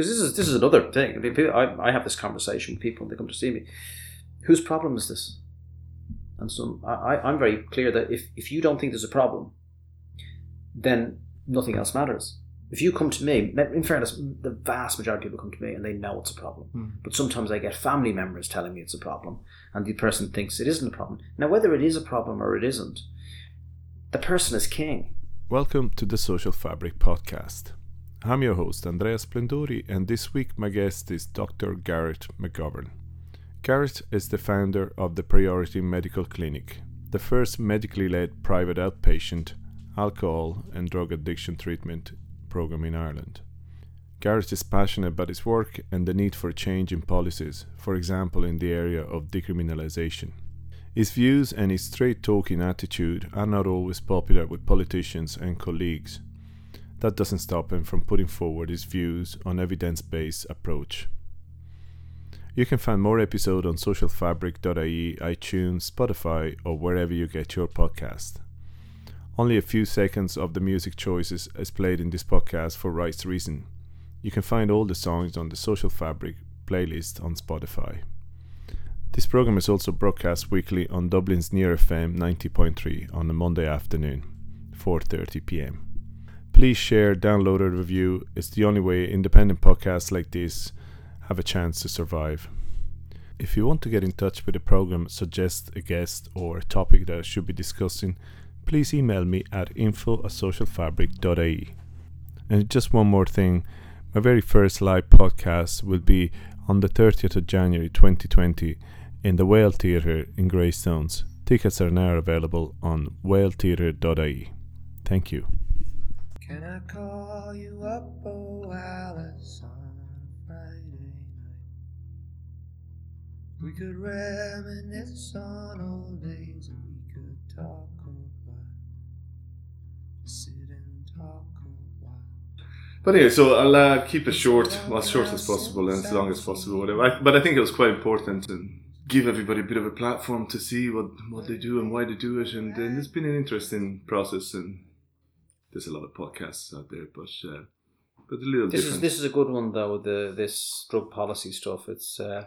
because this is this is another thing. I, mean, people, I, I have this conversation with people when they come to see me. Whose problem is this? And so I, I'm very clear that if, if you don't think there's a problem, then nothing else matters. If you come to me, in fairness, the vast majority of people come to me and they know it's a problem. Mm. But sometimes I get family members telling me it's a problem, and the person thinks it isn't a problem. Now, whether it is a problem or it isn't, the person is king. Welcome to the Social Fabric Podcast. I'm your host, Andrea Splendori, and this week my guest is Dr. Garrett McGovern. Garrett is the founder of the Priority Medical Clinic, the first medically led private outpatient alcohol and drug addiction treatment program in Ireland. Garrett is passionate about his work and the need for change in policies, for example, in the area of decriminalization. His views and his straight talking attitude are not always popular with politicians and colleagues. That doesn't stop him from putting forward his views on evidence based approach. You can find more episodes on socialfabric.ie, iTunes, Spotify, or wherever you get your podcast. Only a few seconds of the music choices is played in this podcast for rights reason. You can find all the songs on the Social Fabric playlist on Spotify. This program is also broadcast weekly on Dublin's Near FM 90.3 on a Monday afternoon, 4:30 p.m. Please share, download, or review. It's the only way independent podcasts like this have a chance to survive. If you want to get in touch with the program, suggest a guest or a topic that I should be discussing, please email me at info at. And just one more thing my very first live podcast will be on the 30th of January 2020 in the Whale Theatre in Greystones. Tickets are now available on whaletheatre.ie. Thank you. Can I call you up, oh Alice, on a Friday night? We could reminisce on old days and we could talk a while. Sit and talk a while. But anyway, so I'll uh, keep it short, well, as short as possible and as long as possible, whatever. I, but I think it was quite important to give everybody a bit of a platform to see what, what they do and why they do it. And, and it's been an interesting process. And there's a lot of podcasts out there, but uh, but a little This different. is this is a good one though. The this drug policy stuff. It's uh,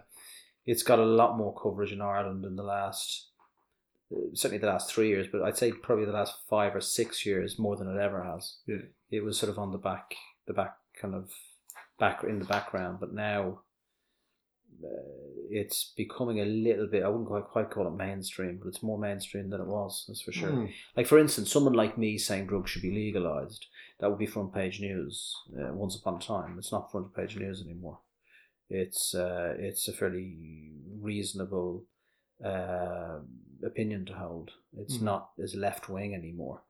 it's got a lot more coverage in Ireland in the last uh, certainly the last three years, but I'd say probably the last five or six years more than it ever has. Yeah. It was sort of on the back, the back kind of back in the background, but now it's becoming a little bit. I wouldn't quite quite call it mainstream, but it's more mainstream than it was. That's for sure. Mm. Like for instance, someone like me saying drugs should be legalized, that would be front page news. Uh, once upon a time, it's not front page news anymore. It's uh, it's a fairly reasonable uh, opinion to hold. It's Mhm. not as left wing anymore.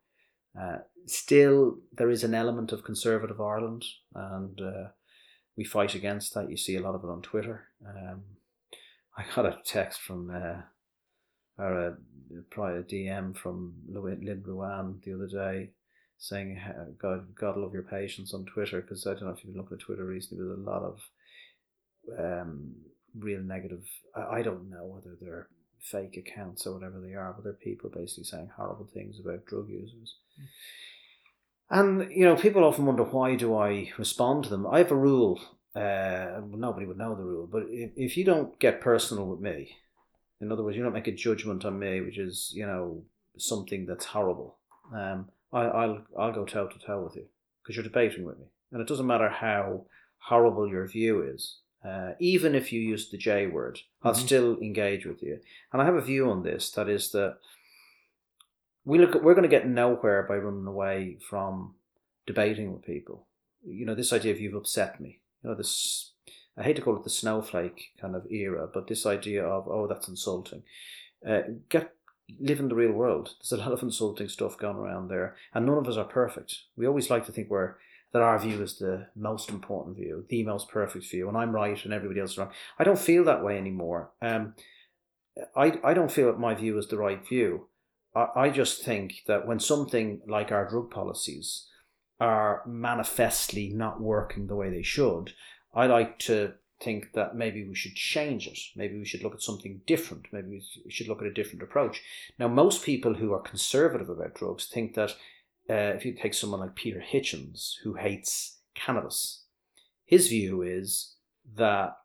Uh, still, there is an element of conservative Ireland, and uh, we fight against that. You see a lot of it on Twitter. Um, I got a text from uh, or a, a DM from Lynn Ruane the other day saying, "Ha- "God, God love your patience on Twitter," because I don't know if you've been looking at Twitter recently. There's a lot of um, real negative. I, I don't know whether they're fake accounts or whatever they are, but they're people basically saying horrible things about drug users. And you know, people often wonder why do I respond to them. I have a rule. Uh, nobody would know the rule, but if, if you don't get personal with me, in other words, you don't make a judgment on me, which is you know something that's horrible. Um, I, I'll I'll go toe to toe with you because you're debating with me, and it doesn't matter how horrible your view is. Uh, even if you use the J word, I'll Mhm. still engage with you. And I have a view on this. That is that we look. At, we're going to get nowhere by running away from debating with people. You know, this idea of you've upset me. You know, this. I hate to call it the snowflake kind of era, but this idea of oh, that's insulting. Uh, get live in the real world. There's a lot of insulting stuff going around there, and none of us are perfect. We always like to think we're that our view is the most important view, the most perfect view, and I'm right and everybody else is wrong. I don't feel that way anymore. Um, I I don't feel that my view is the right view. I, just think that when something like our drug policies are manifestly not working the way they should, I like to think that maybe we should change it. Maybe we should look at something different. Maybe we should look at a different approach. Now, most people who are conservative about drugs think that uh, if you take someone like Peter Hitchens, who hates cannabis, his view is that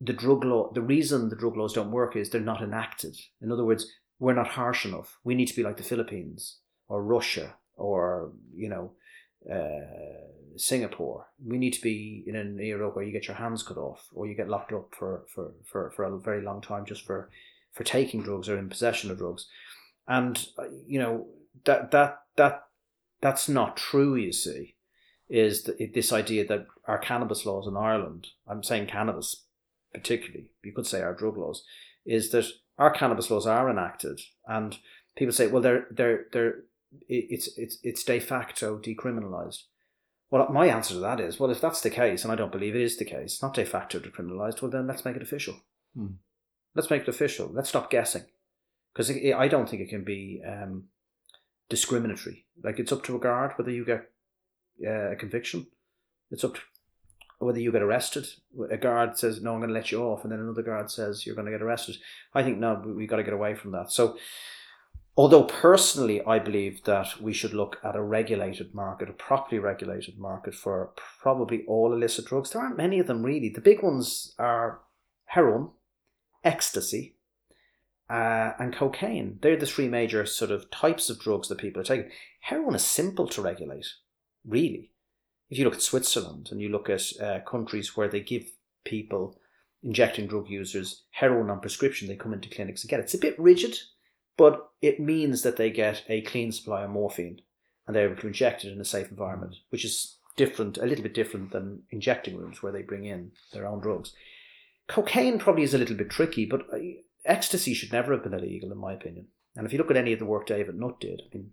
the drug law, the reason the drug laws don't work is they're not enacted. In other words, we're not harsh enough. We need to be like the Philippines or Russia or you know uh, Singapore. We need to be in an era where you get your hands cut off or you get locked up for for, for, for a very long time just for for taking drugs or in possession of drugs, and uh, you know that that that that's not true. You see, is the, this idea that our cannabis laws in Ireland. I'm saying cannabis particularly. You could say our drug laws is that our cannabis laws are enacted, and people say, well, they're they're they're it's it's it's de facto decriminalized. Well, my answer to that is, well, if that's the case, and I don't believe it is the case, not de facto decriminalized, well, then let's make it official. Hmm. Let's make it official. Let's stop guessing, because I don't think it can be um, discriminatory. Like it's up to a guard whether you get uh, a conviction. It's up to whether you get arrested. A guard says, "No, I'm going to let you off," and then another guard says, "You're going to get arrested." I think no, we have got to get away from that. So, although personally, I believe that we should look at a regulated market, a properly regulated market for probably all illicit drugs. There aren't many of them really. The big ones are heroin, ecstasy, uh, and cocaine. They're the three major sort of types of drugs that people are taking. Heroin is simple to regulate, really if you look at Switzerland and you look at uh, countries where they give people injecting drug users heroin on prescription, they come into clinics and get it. It's a bit rigid, but it means that they get a clean supply of morphine and they're able to inject it in a safe environment, which is different, a little bit different than injecting rooms where they bring in their own drugs. Cocaine probably is a little bit tricky, but uh, ecstasy should never have been illegal, in my opinion. And if you look at any of the work David Nutt did, I mean,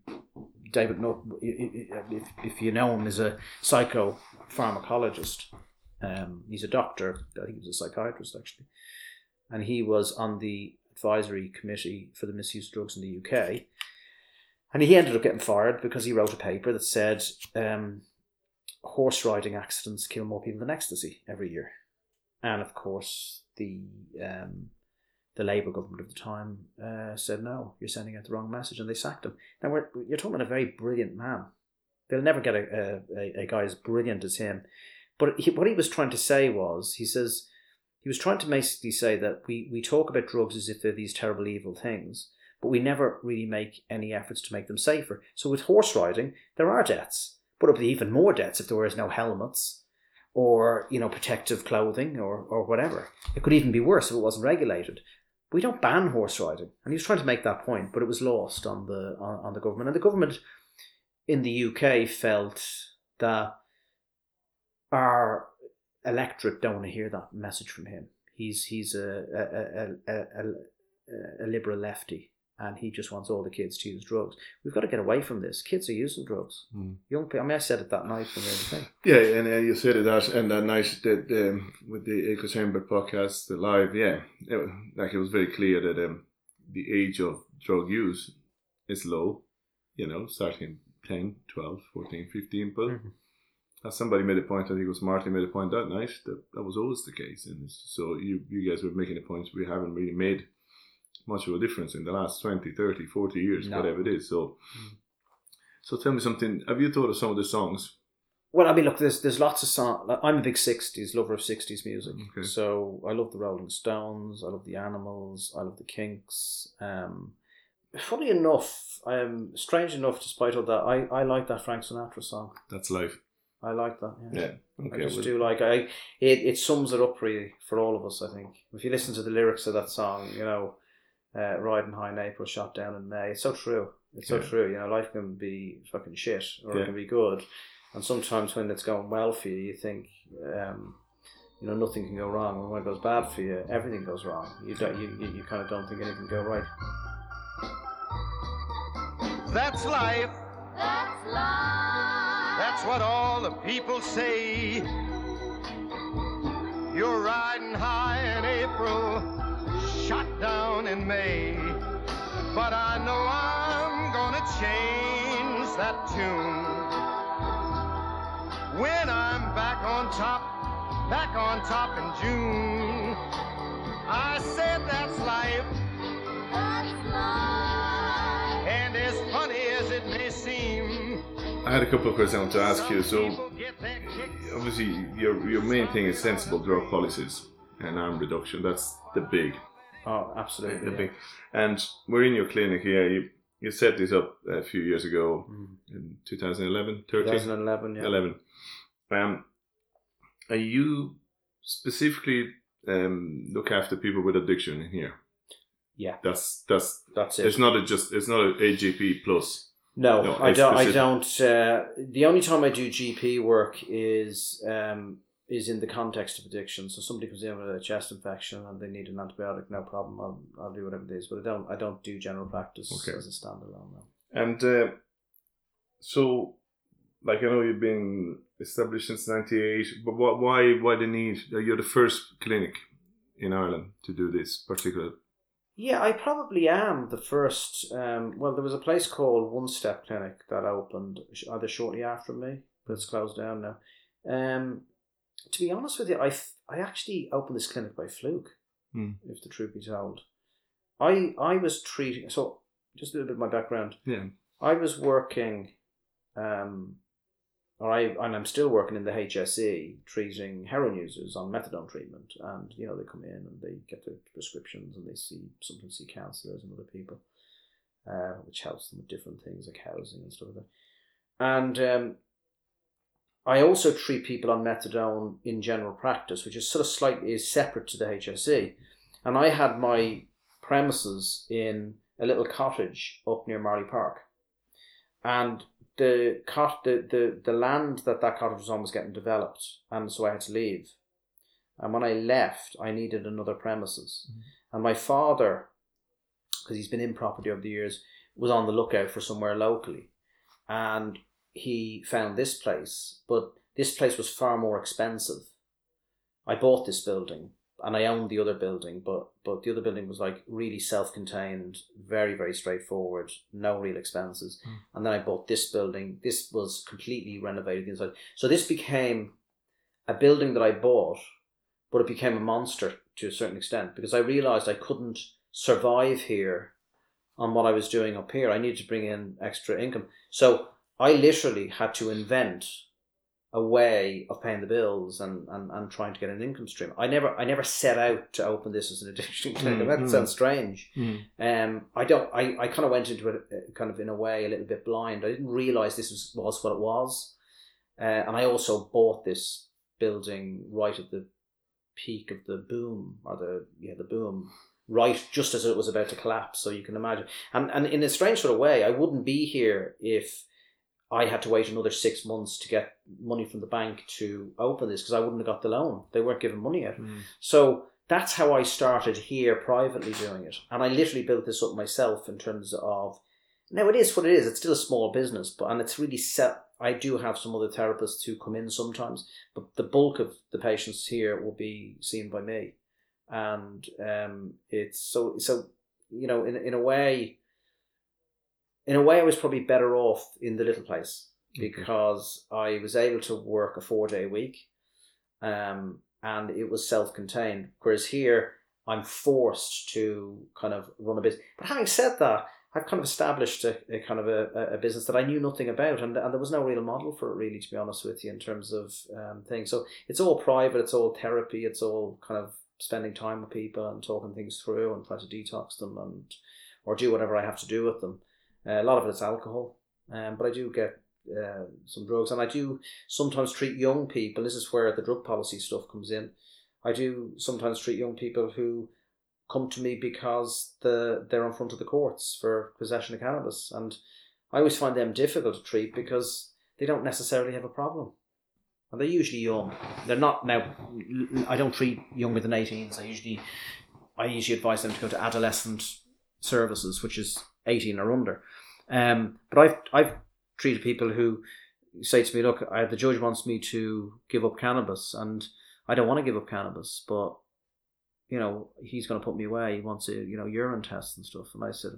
David Nutt, if, if you know him, is a psychopharmacologist. Um, he's a doctor. I think a psychiatrist actually, and he was on the advisory committee for the misuse of drugs in the UK. And he ended up getting fired because he wrote a paper that said um, horse riding accidents kill more people than ecstasy every year. And of course, the um, the Labour government of the time uh, said, no, you're sending out the wrong message, and they sacked him. Now, you're talking about a very brilliant man. They'll never get a, a, a guy as brilliant as him. But he, what he was trying to say was, he says, he was trying to basically say that we, we talk about drugs as if they're these terrible, evil things, but we never really make any efforts to make them safer. So with horse riding, there are deaths, but it would be even more deaths if there was no helmets or you know protective clothing or, or whatever. It could even be worse if it wasn't regulated we don't ban horse riding. And he was trying to make that point, but it was lost on the on, on the government. And the government in the UK felt that our electorate don't want to hear that message from him. He's he's a a, a, a, a liberal lefty, and he just wants all the kids to use drugs. We've got to get away from this. Kids are using drugs. Mm. Young people. I mean, I said it that night when we were in the thing. Yeah, and uh, you said it that and that night that um, with the Echo Chamber podcast, the live, yeah, it, like it was very clear that um, the age of drug use is low. You know, starting 10, 12, 14, 15, but. Mhm. As somebody made a point, I think it was Martin made a point that night that that was always the case, and so you you guys were making a point we haven't really made much of a difference in the last 20, 30, 40 years, No. whatever it is. So, Mm. so tell me something. Have you thought of some of the songs? Well, I mean, look, there's there's lots of songs. I'm a big '60s lover of '60s music, Okay. so I love the Rolling Stones, I love the Animals, I love the Kinks. Um, funny enough, um, strange enough, despite all that, I, I like that Frank Sinatra song. That's life. I like that. Yeah. Yeah. I just well, do like I. It it sums it up really for all of us. I think if you listen to the lyrics of that song, you know, uh, riding high in April, shot down in May. It's so true. It's so true. You know, life can be fucking shit or Yeah. it can be good, and sometimes when it's going well for you, you think, um, you know, nothing can go wrong. And when it goes bad for you, everything goes wrong. You don't. You, you, you kind of don't think anything can go right. That's life. That's life. That's what all the people say. You're riding high in April, shot down in May. But I know I'm gonna change that tune. When I'm back on top, back on top in June. I said that's life, That's life. and as funny as it may seem. I had a couple of questions I want to ask you. So, people get their kicks obviously your your main thing is sensible drug policies and harm reduction. That's the big, Oh, absolutely. the yeah. big. And we're in your clinic here. You you set this up a few years ago Mm. in 2011, 13, 2011, yeah. 11. Um, are you specifically um, look after people with addiction in here? Yeah, That's that's that's it. it's not a just it's not a AGP plus. No, No, I don't. I don't. Uh, the only time I do GP work is um, is in the context of addiction. So somebody comes in with a chest infection and they need an antibiotic, no problem. I'll, I'll do whatever it is. But I don't. I don't do general practice Okay. as a standalone. No. And uh, so, like I know you've been established since '98, but why why the need? uh, You're the first clinic in Ireland to do this particular. Yeah, I probably am the first. Um, well, there was a place called One Step Clinic that opened either shortly after me, but it's closed down now. Um, to be honest with you, I th- I actually opened this clinic by fluke, Hmm. if the truth be told. I I was treating so just a little bit of my background. Yeah. I was working, um, or I and I'm still working in the HSE treating heroin users on methadone treatment, and you know they come in and they get their prescriptions and they see sometimes see counsellors and other people, uh, which helps them with different things like housing and stuff like that. And um, I also treat people on methadone in general practice, which is sort of slightly is separate to the HSE, and I had my premises in a little cottage up near Marlay Park, and the cot the, the the land that that cottage was on was getting developed, and so I had to leave. And when I left, I needed another premises, mm-hmm. and my father, because he's been in property over the years, was on the lookout for somewhere locally, and he found this place, but this place was far more expensive. I bought this building and I owned the other building, but but the other building was like really self-contained, very very straightforward, no real expenses. Mm. And then I bought this building. This was completely renovated inside, so this became a building that I bought, but it became a monster to a certain extent because I realized I couldn't survive here on what I was doing up here. I needed to bring in extra income, so I literally had to invent a way of paying the bills and, and, and trying to get an income stream. I never I never set out to open this as an addiction clinic. Mm, that mm. sounds strange. Um, I don't. I, I kind of went into it uh, kind of in a way a little bit blind. I didn't realize this was, was what it was, uh, and I also bought this building right at the peak of the boom or the yeah the boom right just as it was about to collapse. So you can imagine, and and in a strange sort of way, I wouldn't be here if I had to wait another six months to get money from the bank to open this because I wouldn't have got the loan. They weren't giving money out. So that's how I started here privately doing it. And I literally built this up myself in terms of now it is what it is. It's still a small business, but and it's really set I do have some other therapists who come in sometimes, but the bulk of the patients here will be seen by me. And um it's so so you know, in in a way in a way I was probably better off in the little place because I was able to work a four day week um, and it was self contained. Whereas here, I'm forced to kind of run a business. But having said that, I've kind of established a, a kind of a, a business that I knew nothing about, and, and there was no real model for it, really, to be honest with you, in terms of um, things. So it's all private, it's all therapy, it's all kind of spending time with people and talking things through and trying to detox them and or do whatever I have to do with them. Uh, a lot of it's alcohol, um, but I do get uh, some drugs, and I do sometimes treat young people. This is where the drug policy stuff comes in. I do sometimes treat young people who come to me because the they're in front of the courts for possession of cannabis, and I always find them difficult to treat because they don't necessarily have a problem, and they're usually young. They're not now. I don't treat younger than 18s. I usually I usually advise them to go to adolescent services, which is 18 or under. Um, but I've I've treated people who say to me, "Look, I, the judge wants me to give up cannabis, and I don't want to give up cannabis, but you know he's going to put me away. He wants a you know urine test and stuff." And I said,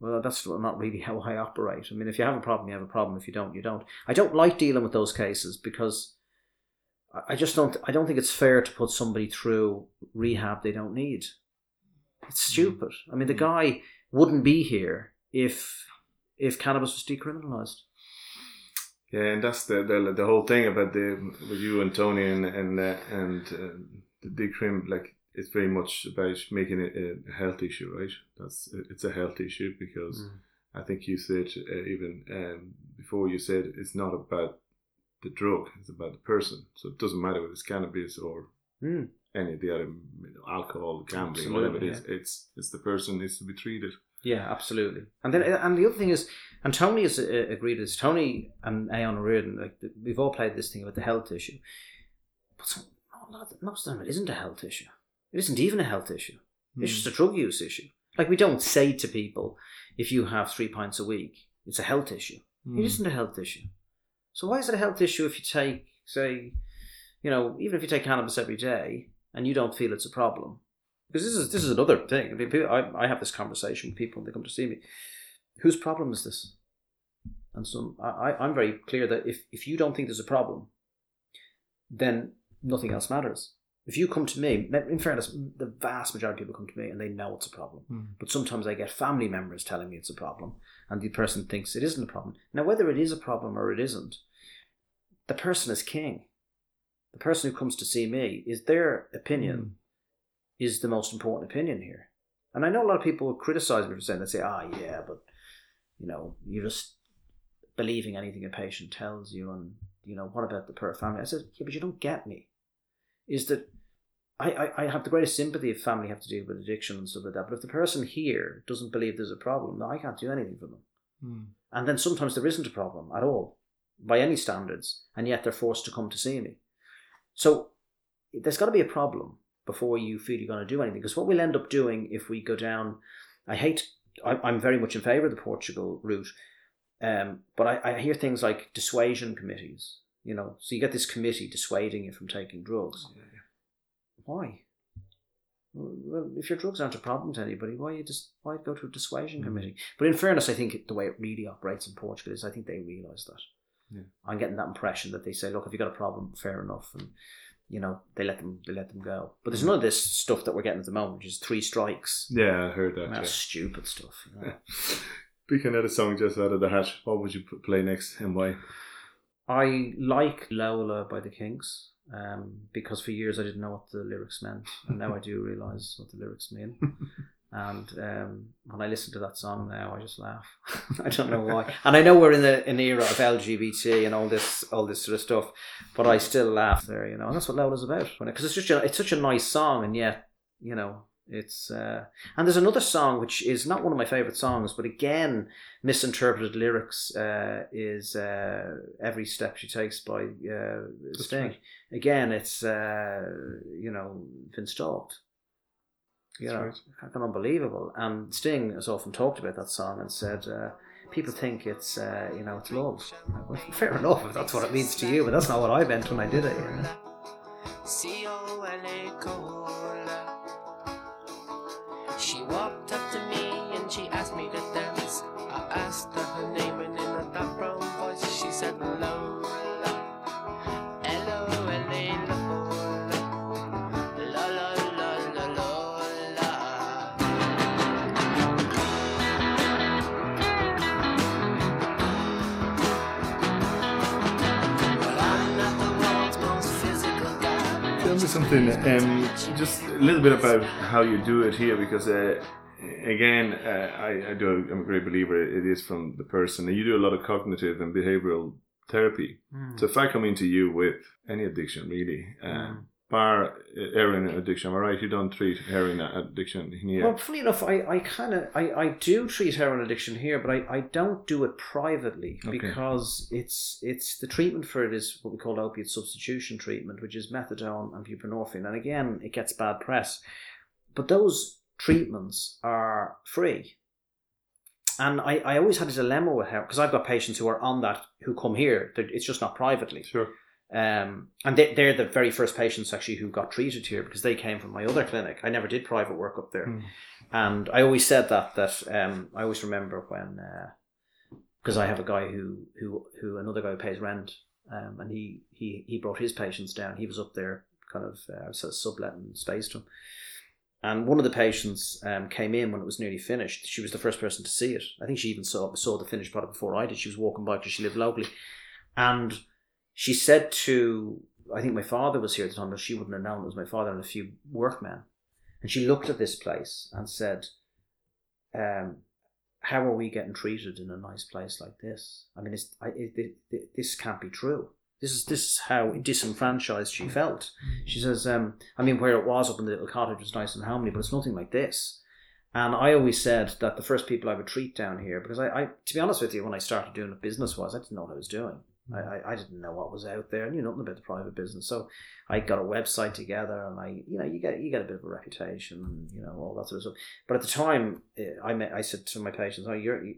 "Well, that's not really how I operate. I mean, if you have a problem, you have a problem. If you don't, you don't. I don't like dealing with those cases because." I- I just don't. I don't think it's fair to put somebody through rehab they don't need. It's stupid. I mean, the guy wouldn't be here if if cannabis was decriminalized. Yeah, and that's the the, the whole thing about the with you and Tony and and uh, and uh, the decrim. Like it's very much about making it a health issue, right? That's it's a health issue because Mm. I think you said uh, even um, before you said it's not about the drug; it's about the person. So it doesn't matter whether it's cannabis or Mm. any of the other alcohol, gambling, Absolutely, whatever it is. It's it's the person needs to be treated. Yeah, absolutely. And then, and the other thing is, and Tony has uh, agreed with this. Tony and Aodhán Ó Ríordáin, like we've all played this thing about the health issue, but some, a lot of, most of them it isn't a health issue. It isn't even a health issue. It's just a drug use issue. Like we don't say to people, if you have three pints a week, it's a health issue. Hmm. It isn't a health issue. So why is it a health issue if you take, say, you know, even if you take cannabis every day and you don't feel it's a problem? Because this is this is another thing. I, mean, people, I, I have this conversation with people when they come to see me. Whose problem is this? And so I, I'm very clear that if, if you don't think there's a problem, then nothing else matters. If you come to me, in fairness, the vast majority of people come to me and they know it's a problem. Mm. But sometimes I get family members telling me it's a problem, and the person thinks it isn't a problem. Now, whether it is a problem or it isn't, the person is king. The person who comes to see me is their opinion is the most important opinion here. And I know a lot of people will criticize me for saying that, say, ah, yeah, but you know, you're just believing anything a patient tells you, and you know, what about the per family? I said, yeah, but you don't get me. Is that I, I, I have the greatest sympathy if family have to deal with addiction and stuff like that. But if the person here doesn't believe there's a problem, no, I can't do anything for them. Mm. And then sometimes there isn't a problem at all, by any standards, and yet they're forced to come to see me. So there's got to be a problem before you feel you're going to do anything. Because what we'll end up doing if we go down, I hate, I, I'm very much in favour of the Portugal route, um, but I, I hear things like dissuasion committees. You know, so you get this committee dissuading you from taking drugs. Why? Well, if your drugs aren't a problem to anybody, why you just why go to a dissuasion Mm. committee? But in fairness, I think the way it really operates in Portugal is I think they realise that. Yeah. I'm getting that impression that they say, look, if you've got a problem, fair enough, and you know they let them they let them go. But there's none of this stuff that we're getting at the moment, which is three strikes. Yeah, I heard that. That's yeah. stupid stuff. You know? Picking out a song just out of the hat, what would you play next and why? I like Lola by the Kinks um, because for years I didn't know what the lyrics meant, and now I do realise what the lyrics mean. And um, when I listen to that song now, I just laugh. I don't know why. And I know we're in the an era of LGBT and all this all this sort of stuff, but I still laugh there. You know, and that's what Lola's about. Because it's such a it's such a nice song, and yet you know it's uh, and there's another song which is not one of my favorite songs, but again misinterpreted lyrics uh, is uh, "Every Step She Takes" by uh, Sting. right. Again, it's uh, you know been stalked. You That's know, right. fucking unbelievable. And Sting has often talked about that song and said. Uh, People think it's, uh, you know, it's love. Well, fair enough if that's what it means to you, but that's not what I meant when I did it. You know? Tell um, just a little bit about how you do it here, because uh, again, uh, I, I do. I'm a great believer. It is from the person, and you do a lot of cognitive and behavioral therapy. So if I come into you with any addiction, really, uh, Mm. Bar uh, heroin addiction, am I right? You don't treat heroin addiction here. Well, funny enough, I, I kind of I, I do treat heroin addiction here, but I, I don't do it privately Okay. because it's it's the treatment for it is what we call opiate substitution treatment, which is methadone and buprenorphine, and again, it gets bad press. But those treatments are free, and I, I always had a dilemma with her because I've got patients who are on that who come here. It's just not privately. Sure. Um, and they, they're the very first patients actually who got treated here because they came from my other clinic. I never did private work up there, Hmm. and I always said that that um, I always remember when because I have a guy who who who another guy who pays rent, um, and he he he brought his patients down. He was up there, kind of uh, sort of subletting space to him. And one of the patients um, came in when it was nearly finished. She was the first person to see it. I think she even saw saw the finished product before I did. She was walking by because she lived locally. And she said to, I think my father was here at the time, but she wouldn't have known it was my father and a few workmen. And she looked at this place and said, um, "How are we getting treated in a nice place like this? I mean, it's, I, it, it, this can't be true. This is this is how disenfranchised she felt." She says, um, "I mean, where it was up in the little cottage was nice and homely, but it's nothing like this." And I always said that the first people I would treat down here, because I, I to be honest with you, when I started doing it business was, I didn't know what I was doing. I, I, I didn't know what was out there. I knew nothing about the private business. So I got a website together, and I, you know, you get you get a bit of a reputation, and you know all that sort of stuff. But at the time, eh, I met, I said to my patients, "Oh, you're, you,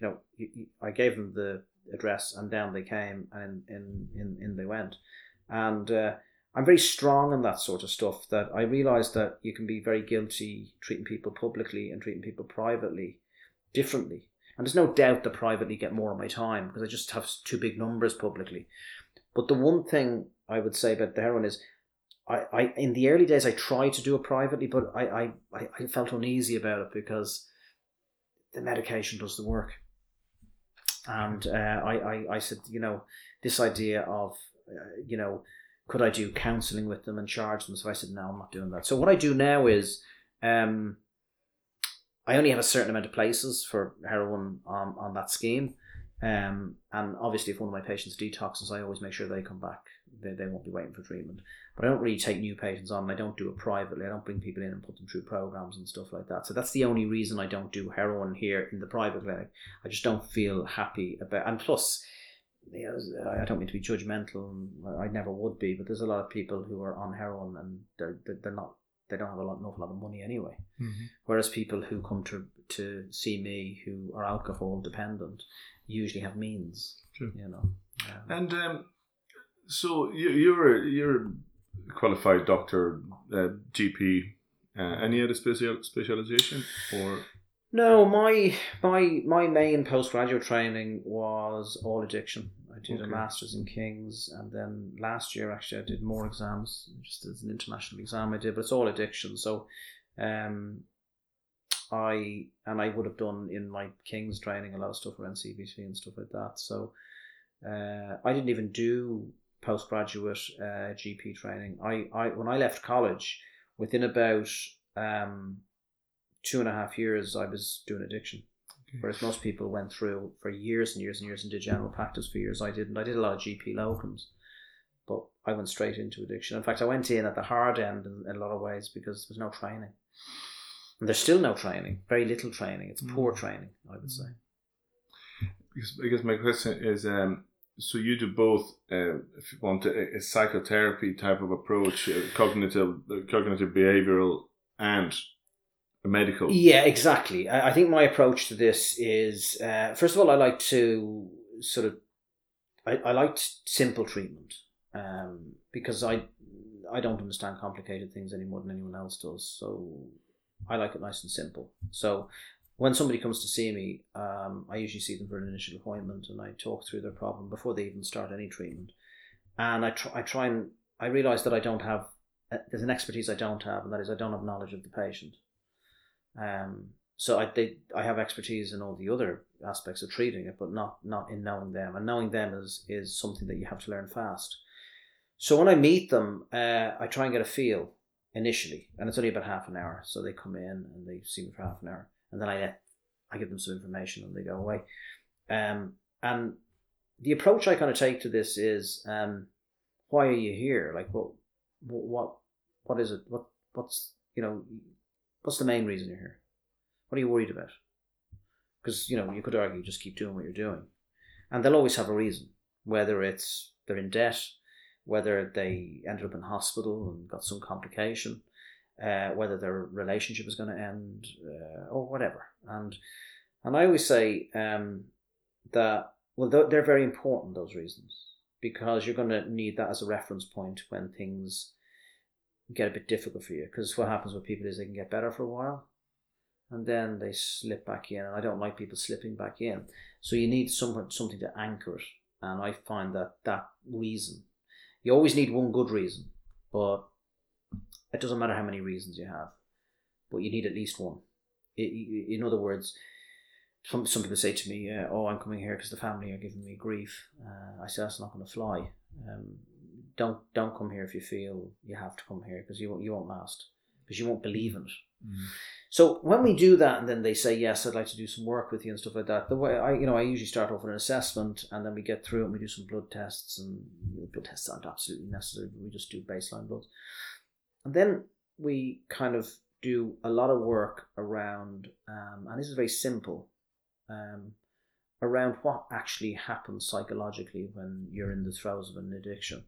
you know," you, you, I gave them the address, and down they came, and in in in they went, and. Uh, I'm very strong on that sort of stuff. That I realise that you can be very guilty treating people publicly and treating people privately differently. And there's no doubt that privately get more of my time because I just have two big numbers publicly. But the one thing I would say about the heroin is, I, I in the early days I tried to do it privately, but I, I, I felt uneasy about it because the medication does the work. And uh, I, I, I said, you know, this idea of, uh, you know, could I do counselling with them and charge them? So I said, no, I'm not doing that. So what I do now is, um, I only have a certain amount of places for heroin on, on that scheme. Um, and obviously, if one of my patients detoxes, I always make sure they come back. They, they won't be waiting for treatment. But I don't really take new patients on. I don't do it privately. I don't bring people in and put them through programs and stuff like that. So that's the only reason I don't do heroin here in the private clinic. I just don't feel happy about. And plus, I don't mean to be judgmental. I never would be, but there's a lot of people who are on heroin and they're they're not they don't have a lot, an awful lot of money anyway. Whereas people who come to to see me who are alcohol dependent usually have means. Sure. You know. Um, And um, so you, you're a, you're a qualified doctor, uh, GP. Uh, any other special specialization or no, my my my main postgraduate training was all addiction. I did a masters in Kings, and then last year actually I did more exams, just as an international exam I did, but it's all addiction. So, um, I and I would have done in my Kings training a lot of stuff around CBT and stuff like that. So, uh, I didn't even do postgraduate uh, GP training. I, I when I left college, within about um, two and a half years, I was doing addiction. Whereas most people went through for years and years and years and did general practice for years. I didn't. I did a lot of GP locums, but I went straight into addiction. In fact, I went in at the hard end in, in a lot of ways because there was no training. And there's still no training, very little training. It's poor training, I would say. because I guess my question is um, so you do both uh, if you want a, a psychotherapy type of approach, uh, cognitive uh, cognitive behavioral and medical. Yeah, exactly. I, I think my approach to this is uh, first of all, I like to sort of I, I liked simple treatment um, because I I don't understand complicated things any more than anyone else does. So I like it nice and simple. So when somebody comes to see me, um, I usually see them for an initial appointment and I talk through their problem before they even start any treatment. And I try, I try and I realize that I don't have uh, there's an expertise I don't have, and that is I don't have knowledge of the patient. Um, so I they, I have expertise in all the other aspects of treating it, but not not in knowing them. And knowing them is is something that you have to learn fast. So when I meet them, uh, I try and get a feel initially, and it's only about half an hour. So they come in and they see me for half an hour, and then I let I give them some information and they go away. Um, and the approach I kind of take to this is, um, why are you here? Like what what what is it? What what's you know what's the main reason you're here? What are you worried about? Because you know you could argue just keep doing what you're doing, and they'll always have a reason. Whether it's they're in debt, whether they ended up in hospital and got some complication, uh, whether their relationship is going to end, uh, or whatever. And and I always say um, that well they're they're very important those reasons because you're going to need that as a reference point when things get a bit difficult for you. Because what happens with people is they can get better for a while, and then they slip back in. And I don't like people slipping back in. So you need somewhat something to anchor it. And I find that that reason, you always need one good reason, but it doesn't matter how many reasons you have, but you need at least one. I- I- In other words, some some people say to me, uh, "Oh, I'm coming here because the family are giving me grief." Uh, I say that's not going to fly. Um, don't don't come here if you feel you have to come here because you won't you won't last because you won't believe in it. So when we do that, and then they say yes, I'd like to do some work with you and stuff like that. The way I, you know, I usually start off with an assessment, and then we get through it. and We do some blood tests, and blood tests aren't absolutely necessary. But we just do baseline bloods, and then we kind of do a lot of work around, um, and this is very simple, um, around what actually happens psychologically when you're in the throes of an addiction.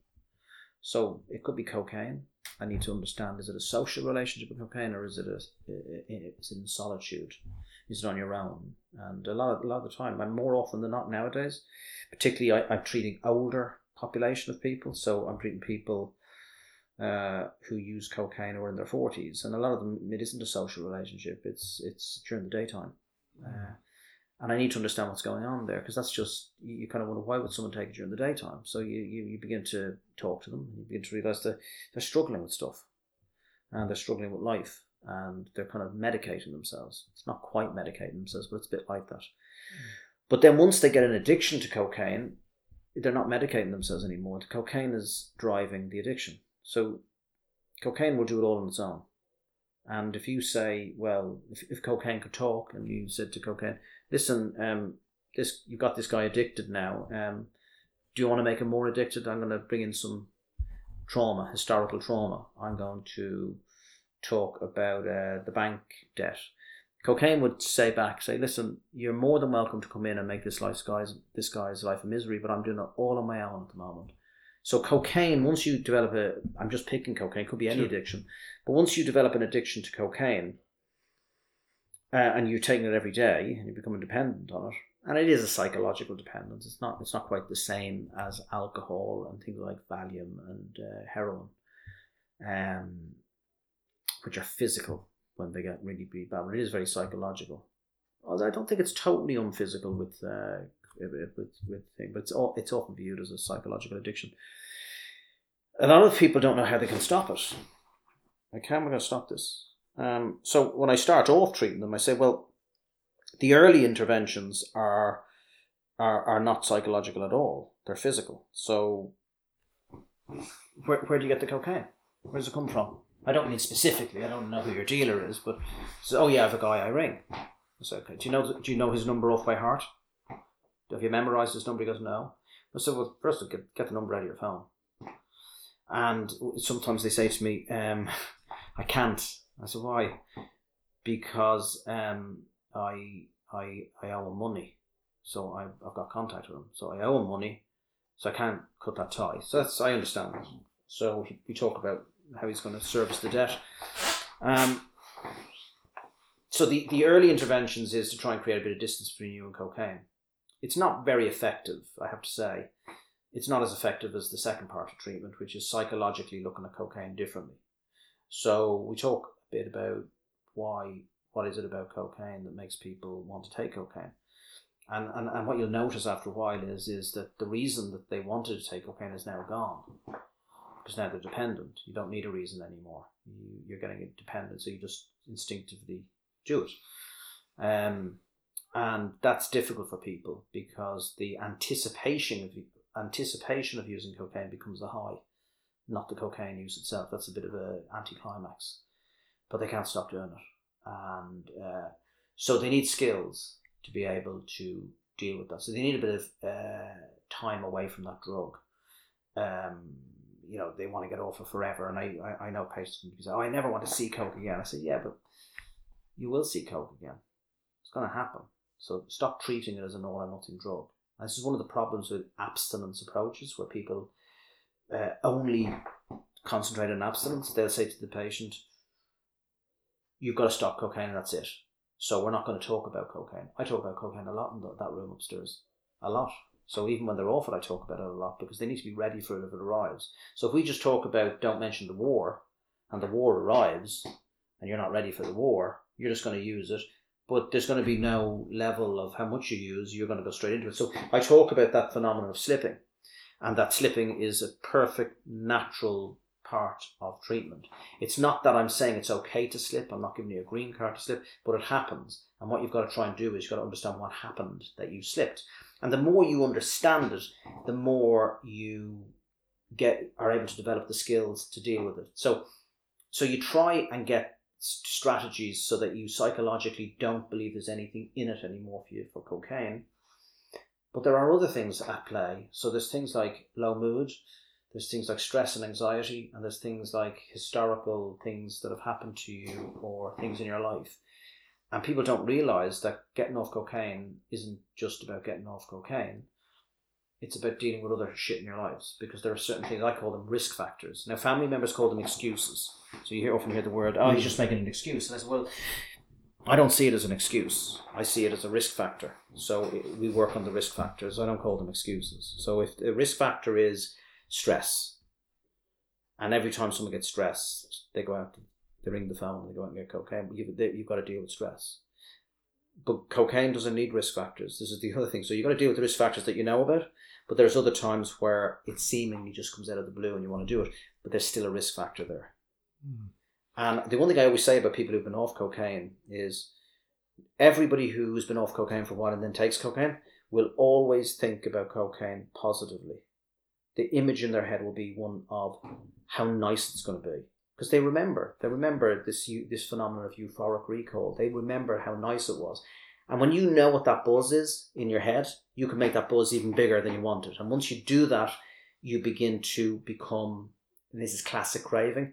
So it could be cocaine. I need to understand: is it a social relationship with cocaine, or is it a is it in solitude? Is it on your own? And a lot of, a lot of the time, and more often than not nowadays, particularly I, I'm treating older population of people. So I'm treating people uh, who use cocaine or in their forties, and a lot of them it isn't a social relationship. It's it's during the daytime. Uh, and I need to understand what's going on there because that's just you, kind of wonder why would someone take it during the daytime. So you, you, you begin to talk to them, and you begin to realize that they're struggling with stuff, and they're struggling with life, and they're kind of medicating themselves. It's not quite medicating themselves, but it's a bit like that. Hmm. But then once they get an addiction to cocaine, they're not medicating themselves anymore. The cocaine is driving the addiction. So cocaine will do it all on its own. And if you say, well, if, if cocaine could talk, and you said to cocaine, listen, um, this you've got this guy addicted now. Um, do you want to make him more addicted? I'm going to bring in some trauma, historical trauma. I'm going to talk about uh, the bank debt. Cocaine would say back, say, listen, you're more than welcome to come in and make this life guy's this guy's life a misery, but I'm doing it all on my own at the moment. So cocaine, once you develop a, I'm just picking cocaine, could be any Sure. addiction, but once you develop an addiction to cocaine, uh, and you're taking it every day, and you become dependent on it, and it is a psychological dependence. It's not, it's not quite the same as alcohol and things like Valium and uh, heroin, um, which are physical when they get really, really bad. But it is very psychological. Although I don't think it's totally unphysical with uh, with with, thing, but it's all it's often viewed as a psychological addiction. A lot of people don't know how they can stop it. Like, how am I going to stop this? Um, so when I start off treating them, I say, well, the early interventions are are are not psychological at all; they're physical. So, where where do you get the cocaine? Where does it come from? I don't mean specifically. I don't know who your dealer is, but so, oh yeah, I have a guy I ring. I say, okay. Do you know do you know his number off by heart? Have you memorized his number? He goes, no. I said, well, first get get the number out of your phone. And sometimes they say to me, um, I can't. I said, why? Because um, I I I owe him money, so I've, I've got contact with him. So I owe him money, so I can't cut that tie. So that's I understand. So we- talk about how he's going to service the debt. Um, so the, the early interventions is to try and create a bit of distance between you and cocaine. It's not very effective, I have to say. It's not as effective as the second part of treatment, which is psychologically looking at cocaine differently. So we talk bit about why, what is it about cocaine that makes people want to take cocaine. And, and, and what you'll notice after a while is, is that the reason that they wanted to take cocaine is now gone. Because now they're dependent. You don't need a reason anymore. You, you're getting dependent, so you just instinctively do it. Um, and that's difficult for people because the anticipation of anticipation of using cocaine becomes the high, not the cocaine use itself. That's a bit of a anticlimax, but they can't stop doing it, and uh, so they need skills to be able to deal with that. So they need a bit of uh, time away from that drug. Um, you know, they want to get off it forever, and I, I, I know patients who say, "Oh, I never want to see coke again." I say, "Yeah, but you will see coke again. It's going to happen. So stop treating it as an all or nothing drug. And this is one of the problems with abstinence approaches, where people uh, only concentrate on abstinence. They'll say to the patient, "You've got to stop cocaine, and that's it." So we're not going to talk about cocaine. I talk about cocaine a lot in th- that room upstairs, a lot. So even when they're off it, I talk about it a lot because they need to be ready for it if it arrives. So if we just talk about don't mention the war, and the war arrives, and you're not ready for the war, you're just going to use it. But there's going to be no level of how much you use. You're going to go straight into it. So I talk about that phenomenon of slipping, and that slipping is a perfect natural part of treatment. It's not that I'm saying it's okay to slip. I'm not giving you a green card to slip, but it happens. And what you've got to try and do is you've got to understand what happened that you slipped. And the more you understand it, the more you get are able to develop the skills to deal with it. So, so you try and get strategies so that you psychologically don't believe there's anything in it anymore for you for cocaine. But there are other things at play. So there's things like low mood, there's things like stress and anxiety, and there's things like historical things that have happened to you or things in your life. And people don't realize that getting off cocaine isn't just about getting off cocaine. It's about dealing with other shit in your lives because there are certain things I call them risk factors. Now, family members call them excuses. So you hear, often hear the word, "Oh, he's just making an excuse," and I said, "Well, I don't see it as an excuse. I see it as a risk factor. So eh, we work on the risk factors. I don't call them excuses. So if the risk factor is stress, and every time someone gets stressed, they go out, they ring the phone, they go out and get cocaine. You've, they, you've got to deal with stress. But cocaine doesn't need risk factors. This is the other thing. So you've got to deal with the risk factors that you know about. But there's other times where it seemingly just comes out of the blue and you want to do it, but there's still a risk factor there. Hmm. And the one thing I always say about people who've been off cocaine is everybody who's been off cocaine for a while and then takes cocaine will always think about cocaine positively. The image in their head will be one of how nice it's going to be because they remember. They remember this this phenomenon of euphoric recall. They remember how nice it was. And when you know what that buzz is in your head, you can make that buzz even bigger than you want it. And once you do that, you begin to become. This is classic craving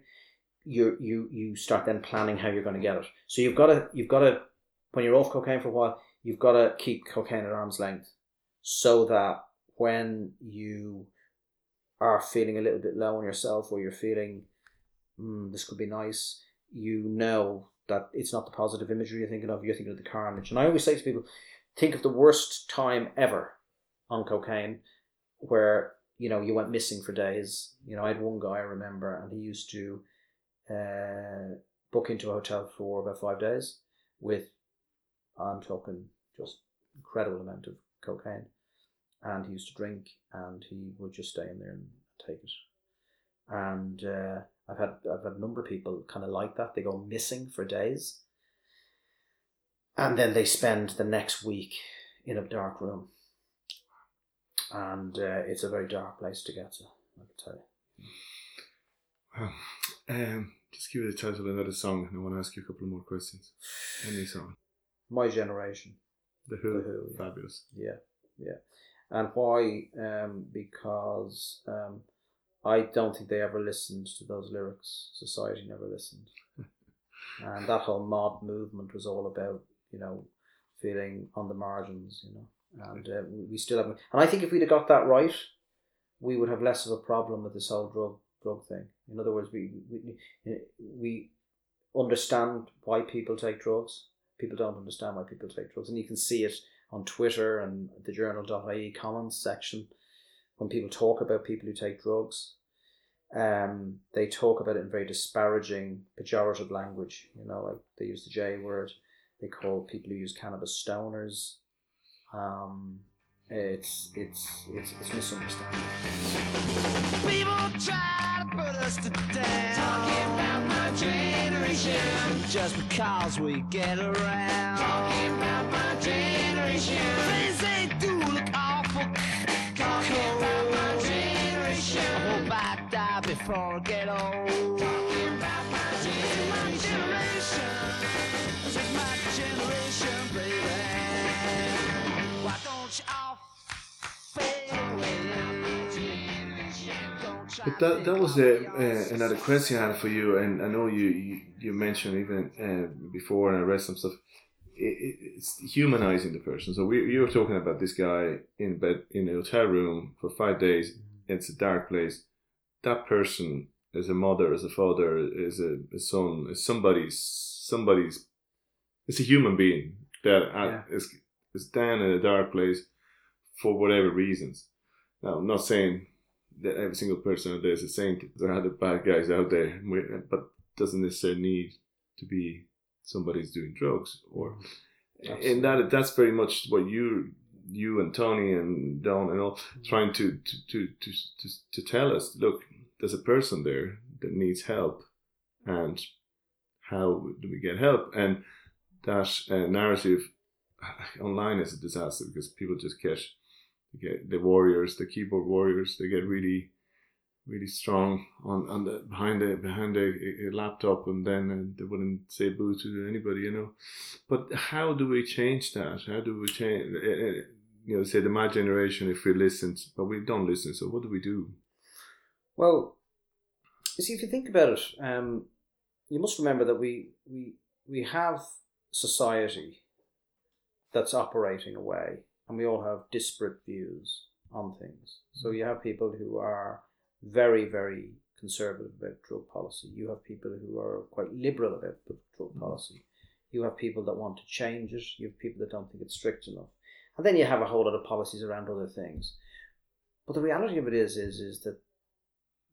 you you you start then planning how you're going to get it. So you've got to you've got to when you're off cocaine for a while, you've got to keep cocaine at arm's length, so that when you are feeling a little bit low on yourself, or you're feeling mm, this could be nice, you know that it's not the positive imagery you're thinking of. You're thinking of the carnage. And I always say to people, think of the worst time ever on cocaine, where you know you went missing for days. You know, I had one guy I remember, and he used to uh, book into a hotel for about five days with, I'm talking just incredible amount of cocaine. And he used to drink and he would just stay in there and take it. And uh, I've had I've had a number of people kind of like that. They go missing for days, and then they spend the next week in a dark room. And uh, it's a very dark place to get to. I can tell you. Well, um, just give you the title of another song, and I want to ask you a couple of more questions. Any song, My generation. The Who, The Who, yeah. fabulous. Yeah, yeah. And why? Um, because um, I don't think they ever listened to those lyrics. Society never listened. and that whole mod movement was all about, you know, feeling on the margins, you know. And uh, we- we still haven't. And I think if we'd have got that right, we would have less of a problem with this whole drug drug thing. In other words, we we, we understand why people take drugs. People don't understand why people take drugs, and you can see it on Twitter and the journal.ie comments section when people talk about people who take drugs. Um, they talk about it in very disparaging, pejorative language. You know, like they use the J word. They call people who use cannabis stoners. Um, it's it's it's it's misunderstanding. People try to put us to down. Talking about my generation. Just because we get around. Talking about my before I get old. Talking about my generation. This is my generation, baby. Why don't you all fade away? But that that was uh, uh, another question I had for you, and I know you you, you mentioned even uh, before, and I read some stuff. It, it, it's humanizing the person. So we you were talking about this guy in bed in a hotel room for five days. It's a dark place. That person is a mother, is a father, is a, a son, is somebody's somebody's. It's a human being that uh, Yeah. is is down in a dark place for whatever reasons. Now, I'm not saying that every single person out there is a saint. There are other bad guys out there, but doesn't necessarily need to be somebody's doing drugs or. And that that's very much what you you and Tony and Don and all trying to to, to to to to tell us. Look, there's a person there that needs help, and how do we get help? And that uh, narrative online is a disaster because people just get get the warriors, the keyboard warriors. They get really, really strong on, on the behind a behind a, a laptop, and then uh, they wouldn't say boo to anybody, you know. But how do we change that? How do we change? Uh, uh, you know, say the my generation, if we listen, but we don't listen. So what do we do? Well, see, if you think about it, um, you must remember that we we we have society that's operating away, and we all have disparate views on things. So you have people who are very, very conservative about drug policy. You have people who are quite liberal about drug mm. policy. You have people that want to change it. You have people that don't think it's strict enough. And then you have a whole lot of policies around other things. But the reality of it is, is, is that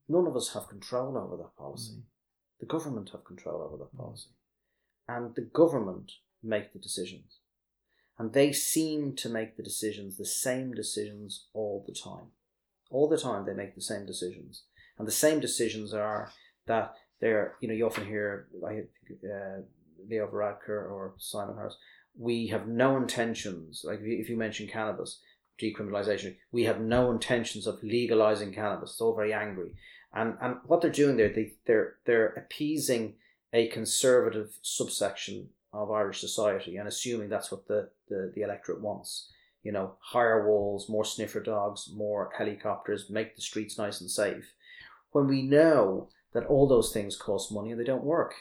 none of us have control over that policy. Mm. The government have control over that mm. policy. And the government make the decisions. And they seem to make the decisions, the same decisions all the time. All the time they make the same decisions. And the same decisions are that they're, you know, you often hear, like uh, Leo Varadkar or Simon Harris, we have no intentions, like if you, mention cannabis, decriminalization, we have no intentions of legalizing cannabis. It's all very angry. And, and what they're doing there, they, they're, they're appeasing a conservative subsection of Irish society and assuming that's what the, the, the electorate wants. You know, higher walls, more sniffer dogs, more helicopters, make the streets nice and safe. When we know that all those things cost money and they don't work.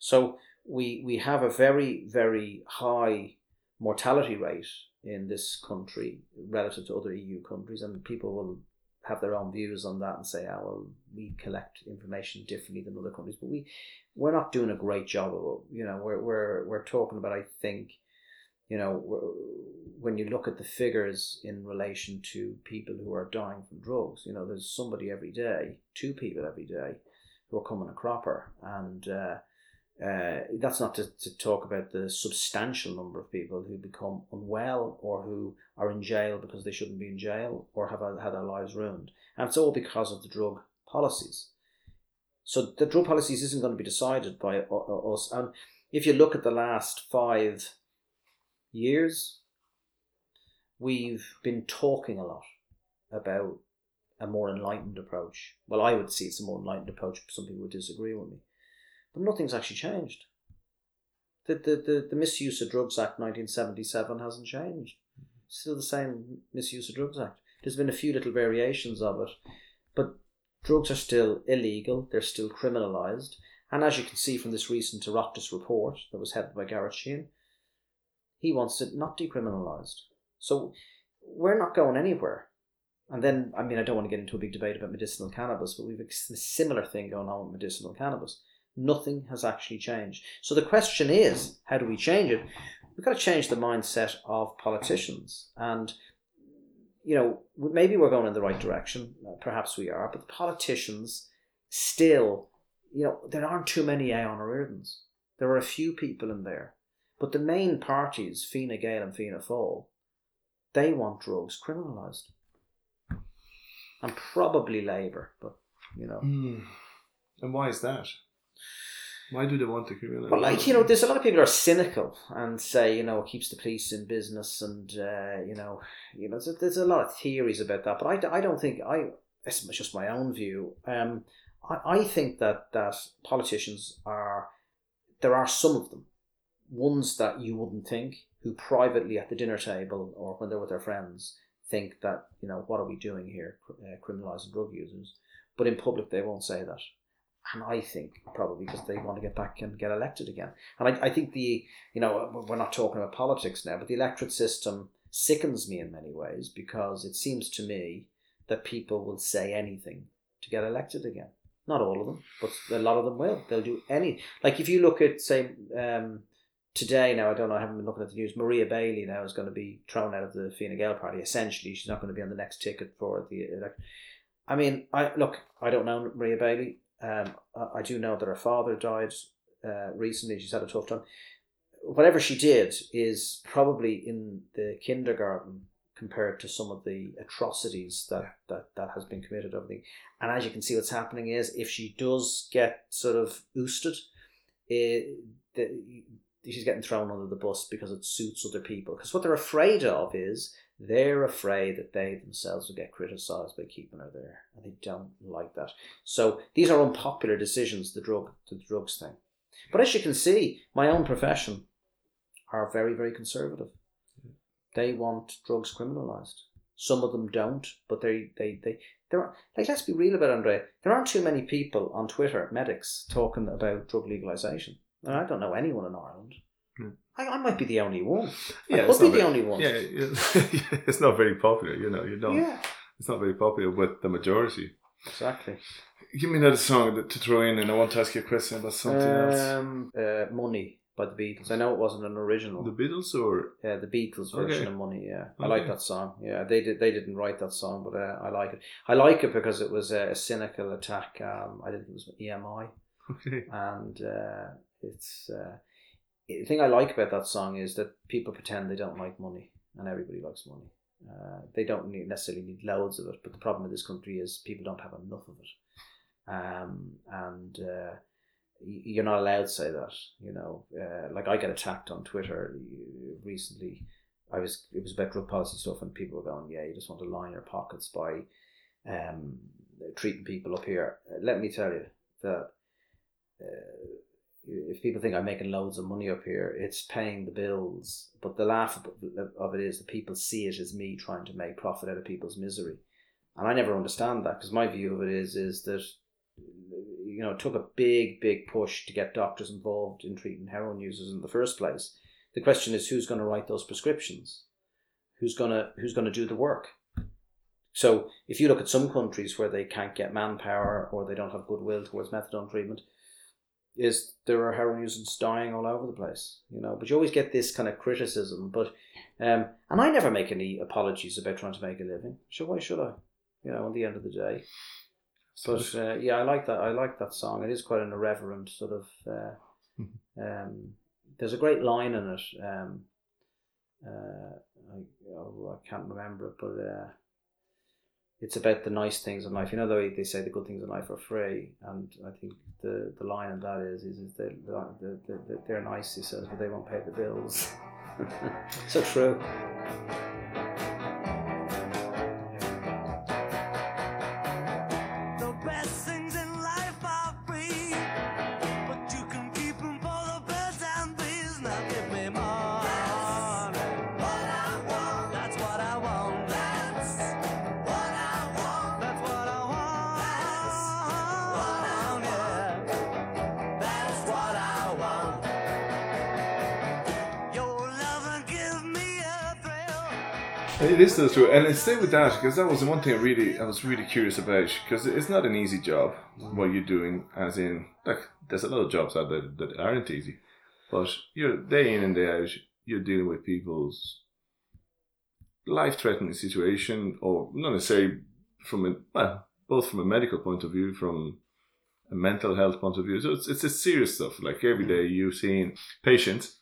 So we we have a very, very high mortality rate in this country relative to other EU countries, and people will have their own views on that and say, "Oh, well, we collect information differently than other countries," but we we're not doing a great job of it. You know, we're we're we're talking about, I think, you know, when you look at the figures in relation to people who are dying from drugs, you know, there's somebody every day, two people every day, who are coming a cropper, and uh, uh, that's not to, to talk about the substantial number of people who become unwell or who are in jail because they shouldn't be in jail or have had their lives ruined. And it's all because of the drug policies. So the drug policies isn't going to be decided by us. And if you look at the last five years, we've been talking a lot about a more enlightened approach. Well, I would see it's a more enlightened approach. Some people would disagree with me, but nothing's actually changed. The the the, the Misuse of Drugs Act 1977 hasn't changed. Still the same Misuse of Drugs Act. There's been a few little variations of it, but drugs are still illegal. They're still criminalised. And as you can see from this recent Oireachtas report that was headed by Garrett he wants it not decriminalised. So we're not going anywhere. And then, I mean, I don't want to get into a big debate about medicinal cannabis, but we've a similar thing going on with medicinal cannabis. Nothing has actually changed. So the question is, how do we change it? We've got to change the mindset of politicians. And, you know, maybe we're going in the right direction. uh, Perhaps we are. But the politicians still, you know, there aren't too many Aodhán Ó Ríordáin's. There are a few people in there. But the main parties, Fine Gael and Fianna Fáil, they want drugs criminalised. And probably Labour, but, you know. Hmm. And why is that? Why do they want to criminalize? Well, like you know, there's a lot of people who are cynical and say, you know, it keeps the police in business, and uh, you know, you know, there's, there's a lot of theories about that. But I, I don't think I. It's just my own view. Um, I, I think that that politicians are there are some of them, ones that you wouldn't think, who privately at the dinner table or when they're with their friends think that you know what are we doing here, uh, criminalising drug users, but in public they won't say that and I think probably because they want to get back and get elected again. And I, I think the, you know, we're not talking about politics now, but the electorate system sickens me in many ways because it seems to me that people will say anything to get elected again. Not all of them, but a lot of them will. They'll do any. Like if you look at, say, um, today now, I don't know, I haven't been looking at the news. Maria Bailey now is going to be thrown out of the Fine Gael party. Essentially, she's not going to be on the next ticket for the elect. I mean, I look, I don't know Maria Bailey. Um, I, I do know that her father died uh, recently. She's had a tough time. Whatever she did is probably in the kindergarten compared to some of the atrocities that, that, that has been committed over the and as you can see what's happening is if she does get sort of ousted it, the, she's getting thrown under the bus because it suits other people. Because what they're afraid of is they're afraid that they themselves will get criticized by keeping her there and they don't like that. So these are unpopular decisions the drug the drugs thing. But as you can see my own profession are very very conservative. They want drugs criminalized. Some of them don't but they they they there are like let's be real about it, Andre there aren't too many people on Twitter medics talking about drug legalization and I don't know anyone in Ireland Hmm. I, I might be the only one Yeah, I could be not the very- only one Yeah, yeah, it's not very popular. You know, you don't. yeah It's not very popular with the majority. exactly Give me another song to throw in, and I want to ask you a question about something else. um, uh, Money by the Beatles. I know it wasn't an original. The Beatles, or yeah, the Beatles version Okay. of Money. Yeah, I Okay. like that song. Yeah, they did. They didn't write that song, but uh, I like it. I like it because it was a, a cynical attack. Um, I think it was EMI, okay, and uh, it's uh, the thing I like about that song is that people pretend they don't like money, and everybody likes money. Uh, they don't need, necessarily need loads of it, but the problem in this country is people don't have enough of it, um, and uh, you're not allowed to say that. You know, uh, like I get attacked on Twitter uh, recently. I was it was about drug policy stuff, and people were going, "Yeah, you just want to line your pockets by um, treating people up here." Uh, Let me tell you that. Uh, if people think I'm making loads of money up here, it's paying the bills. But the laugh of- it is that people see it as me trying to make profit out of people's misery, and I never understand that because my view of it is is that you know it took a big big push to get doctors involved in treating heroin users in the first place. The question is who's going to write those prescriptions, who's gonna who's going to do the work. So if you look at some countries where they can't get manpower or they don't have goodwill towards methadone treatment, is there are heroin users dying all over the place, you know. But you always get this kind of criticism. But um, and I never make any apologies about trying to make a living. So why should I? You know, at the end of the day. But uh, yeah, I like that. I like that song. It is quite an irreverent sort of. Uh, um, there's a great line in it. Um, uh, I, oh, I can't remember it, but uh, it's about the nice things in life. You know, the way they say the good things in life are free, and I think the, the line in that is is, is they, they, they, they're nice. He says, but they won't pay the bills. so true. It is still true, and stay with that because that was the one thing I really I was really curious about because it's not an easy job what you're doing. As in, like, there's a lot of jobs out there that aren't easy, but you're day in and day out. You're dealing with people's life-threatening situation, or not necessarily from a well, both from a medical point of view, from a mental health point of view. So it's it's a serious stuff. Like every mm-hmm. day you're seeing patients,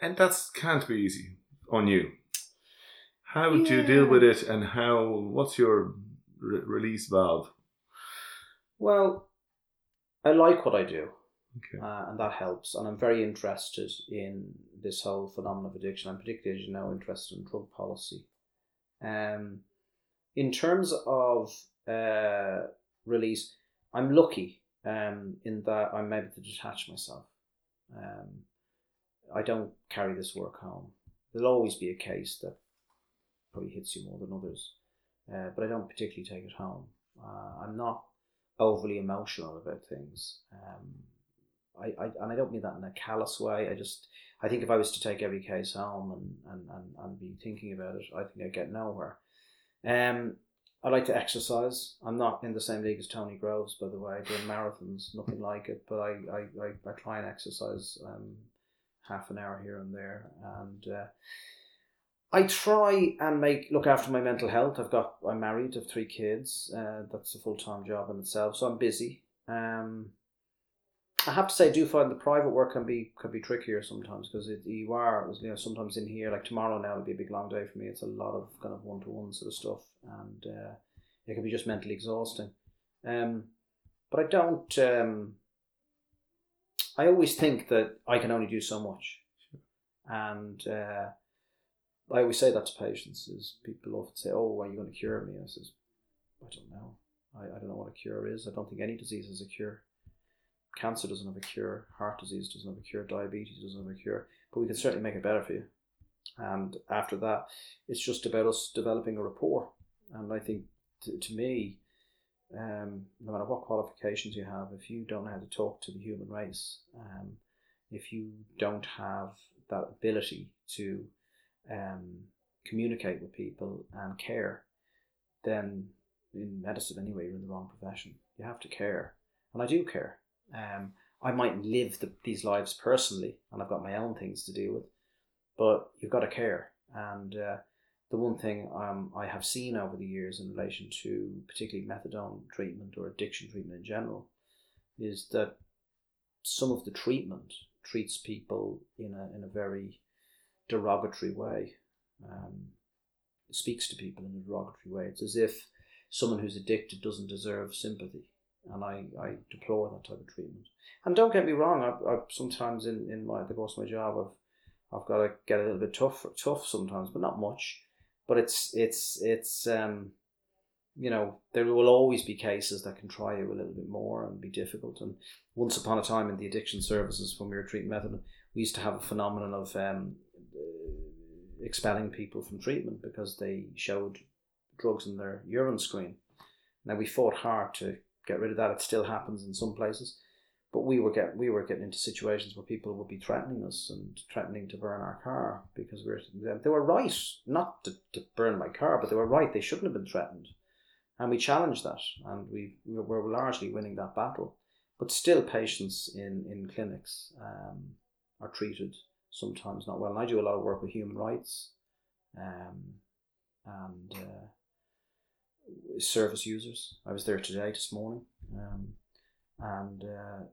and that can't be easy on you. How do you deal with it, and how? What's your re- release valve? Well, I like what I do. Okay. uh, and that helps. And I'm very interested in this whole phenomenon of addiction. I'm particularly, as you know, interested in drug policy. Um, in terms of uh, release, I'm lucky um, in that I'm able to detach myself. Um, I don't carry this work home. There'll always be a case that probably hits you more than others, uh, but I don't particularly take it home. Uh, I'm not overly emotional about things. Um, I, I and I don't mean that in a callous way. I just I think if I was to take every case home and, and, and, and be thinking about it, I think I'd get nowhere. Um, I like to exercise. I'm not in the same league as Tony Groves, by the way, doing marathons, nothing like it. But I, I, I, I try and exercise um, half an hour here and there, and uh, I try and make look after my mental health. I've got I'm married, I've three kids. Uh, that's a full time job in itself, so I'm busy. Um, I have to say, I do find the private work can be can be trickier sometimes because you are you know sometimes in here like tomorrow now will be a big long day for me. It's a lot of kind of one to one sort of stuff, and uh, it can be just mentally exhausting. Um, but I don't. Um, I always think that I can only do so much, and uh, I always say that to patients. Is people often say, "Oh, are you going to cure me?" I says, "I don't know. I, I don't know what a cure is. I don't think any disease has a cure. Cancer doesn't have a cure. Heart disease doesn't have a cure. Diabetes doesn't have a cure. But we can certainly make it better for you. And after that, it's just about us developing a rapport. And I think, to, to me, um, no matter what qualifications you have, if you don't know how to talk to the human race, um, if you don't have that ability to um, communicate with people and care, then in medicine anyway, you're in the wrong profession. You have to care, and I do care. Um, I might live the, these lives personally, and I've got my own things to deal with, but you've got to care. And uh, the one thing um, I have seen over the years in relation to particularly methadone treatment or addiction treatment in general is that some of the treatment treats people in a, in a very derogatory way, um, speaks to people in a derogatory way. It's as if someone who's addicted doesn't deserve sympathy. And I, I deplore that type of treatment. And don't get me wrong, I, I sometimes in, in my the course of my job I've I've got to get a little bit tough tough sometimes, but not much. But it's it's it's um you know, there will always be cases that can try you a little bit more and be difficult. And once upon a time in the addiction services, when we were treating methadone, we used to have a phenomenon of um, expelling people from treatment because they showed drugs in their urine screen. Now we fought hard to get rid of that. It still happens in some places, but we were get we were getting into situations where people would be threatening us and threatening to burn our car because we we're they were right not to, to burn my car, but they were right. They shouldn't have been threatened, and we challenged that, and we, we were largely winning that battle. But still, patients in in clinics um, are treated sometimes not well. And I do a lot of work with human rights. Um, and uh, service users. I was there today, this morning, um, and uh,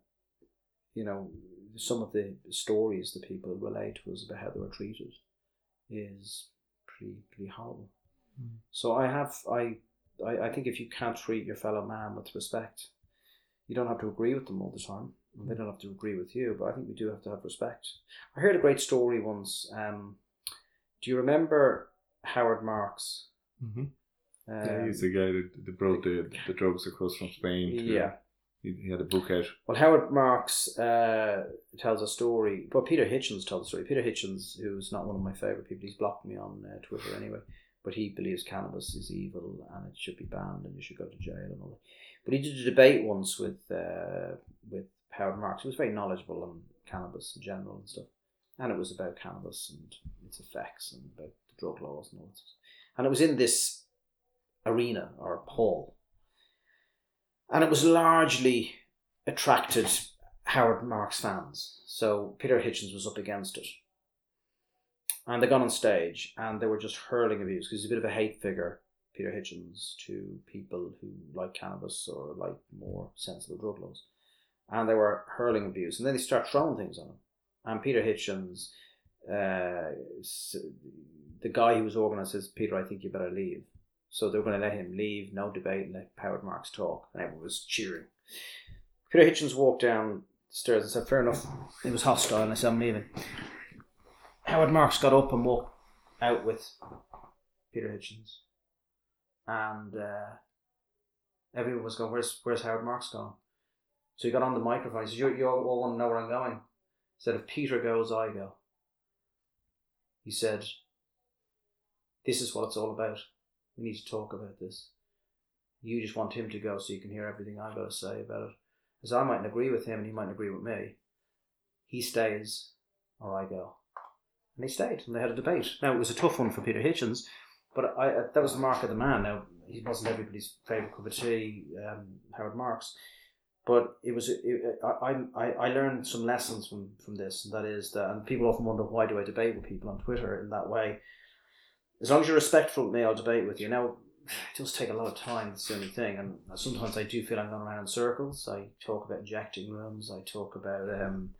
you know some of the stories that people relate to us about how they were treated is pretty pretty horrible. Mm. So I have I, I I think if you can't treat your fellow man with respect, you don't have to agree with them all the time. And They don't have to agree with you, but I think we do have to have respect. I heard a great story once. Um, do you remember Howard Marks? Mm-hmm. Um, yeah, he's the guy that, that brought the, the drugs across from Spain. To, yeah. He, he had a book out. Well, Howard Marks uh, tells a story. Well, Peter Hitchens tells the story. Peter Hitchens, who's not one of my favourite people, he's blocked me on uh, Twitter anyway. But he believes cannabis is evil and it should be banned and you should go to jail and all that. But he did a debate once with uh, with Howard Marks. He was very knowledgeable on cannabis in general and stuff. And it was about cannabis and its effects and about the drug laws and all that. And it was in this arena or hall. And it was largely attracted Howard Marks fans. So Peter Hitchens was up against it. And they got on stage and they were just hurling abuse because he's a bit of a hate figure, Peter Hitchens, to people who like cannabis or like more sensible drug laws. And they were hurling abuse. And then they start throwing things on him. And Peter Hitchens, uh, the guy who was organised says, Peter, I think you better leave. So they were going to let him leave, no debate, and let Howard Marks talk. And everyone was cheering. Peter Hitchens walked down the stairs and said, Fair enough. It was hostile, and I said, I'm leaving. Howard Marks got up and walked out with Peter Hitchens. And uh, everyone was going, Where's where's Howard Marks going? So he got on the microphone. He said, You, you all want to know where I'm going? He said, If Peter goes, I go. He said, This is what it's all about. We need to talk about this. You just want him to go so you can hear everything I've got to say about it. Because I mightn't agree with him and he mightn't agree with me. He stays or I go. And he stayed and they had a debate. Now, it was a tough one for Peter Hitchens, but I, I that was the mark of the man. Now, he wasn't everybody's favourite cup of tea, um, Howard Marks. But it was, it, I, I, I learned some lessons from, from this, and that is that, and people often wonder why do I debate with people on Twitter in that way. As long as you're respectful with me, I'll debate with you. Now, it does take a lot of time. The only thing, and sometimes I do feel I'm going around in circles. I talk about injecting rooms. I talk about um,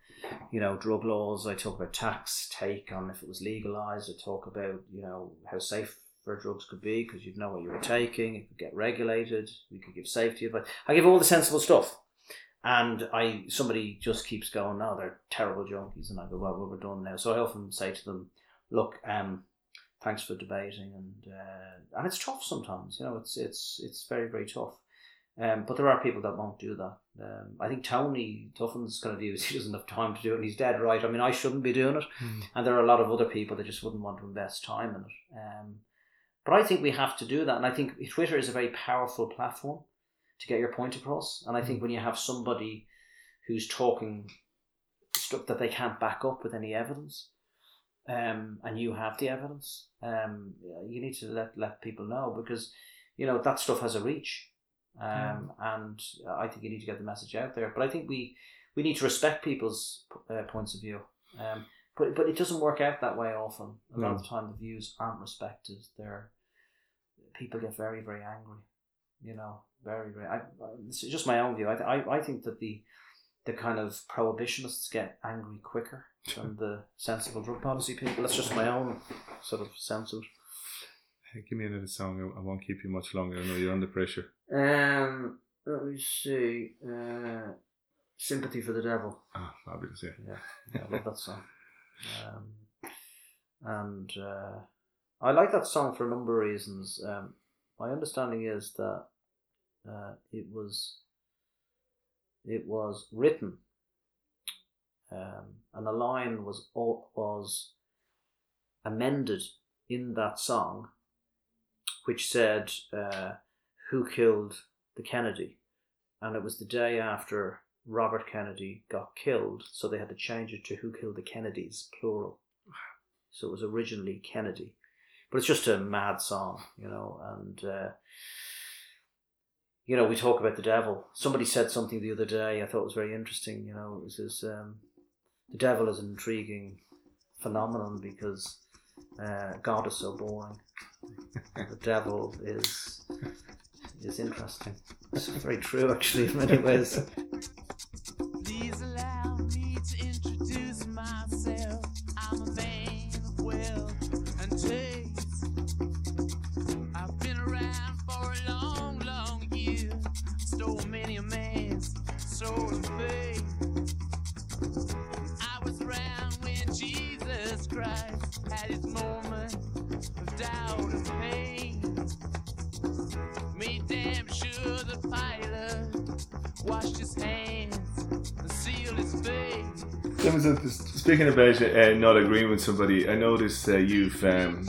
you know drug laws. I talk about tax take on if it was legalized. I talk about you know how safe for drugs could be because you'd know what you were taking. It could get regulated. We could give safety advice. I give all the sensible stuff. And I somebody just keeps going, no, they're terrible junkies, and I go, well, we're done now. So I often say to them, look, um, thanks for debating, and uh, and it's tough sometimes. You know, it's it's it's very very tough. Um, but there are people that won't do that. Um, I think Tony Duffin's kind of view is he doesn't have time to do it, and he's dead right. I mean, I shouldn't be doing it, and there are a lot of other people that just wouldn't want to invest time in it. Um, but I think we have to do that, and I think Twitter is a very powerful platform to get your point across. And I think when you have somebody who's talking stuff that they can't back up with any evidence, um, and you have the evidence, um, you need to let let people know because you know that stuff has a reach, um, and I think you need to get the message out there. But I think we we need to respect people's uh, points of view. Um, but but it doesn't work out that way often. A lot of the time, the views aren't respected. They're people get very very angry. You know, very very. I, it's just my own view. I, I I think that the the kind of prohibitionists get angry quicker than the sensible drug policy people. That's just my own sort of sense of it. Hey, Give me another song. I- won't keep you much longer. I know you're under pressure. Um, let me see. Uh, Sympathy for the Devil. Ah, fabulous, yeah. Yeah, yeah, I love that song. Um, and uh, I like that song for a number of reasons. Um, my understanding is that uh, it was it was written, um, and a line was was amended in that song, which said, uh, "Who killed the Kennedy?" and it was the day after Robert Kennedy got killed, so they had to change it to "Who killed the Kennedys?" plural. So it was originally Kennedy, but it's just a mad song, you know. And uh, you know, we talk about the devil. Somebody said something the other day I thought was very interesting. You know, it says um, the devil is an intriguing phenomenon because uh, God is so boring. the devil is is interesting. It's very true, actually, in many ways. speaking about uh, not agreeing with somebody, I noticed uh, you've um,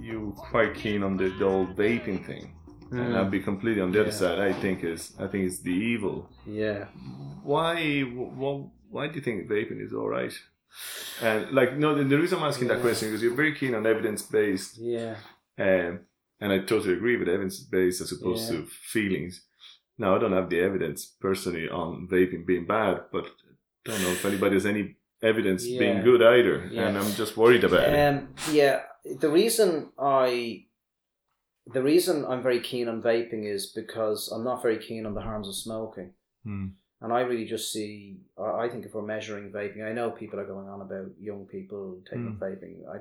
you quite keen on the, the old vaping thing, and I'll be completely on the other side. I think is I think it's the evil. Yeah. Why why, why do you think vaping is all right? And like no, the, the reason I'm asking that question is because you're very keen on evidence based, Yeah. um, and I totally agree with evidence based as opposed Yeah. to feelings. Now I don't have the evidence personally on vaping being bad, but I don't know if anybody has any evidence being good either, Yeah. and I'm just worried about it. Um, yeah, the reason I, the reason I'm very keen on vaping is because I'm not very keen on the harms of smoking, Hmm. and I really just see. I think if we're measuring vaping, I know people are going on about young people taking up vaping. I,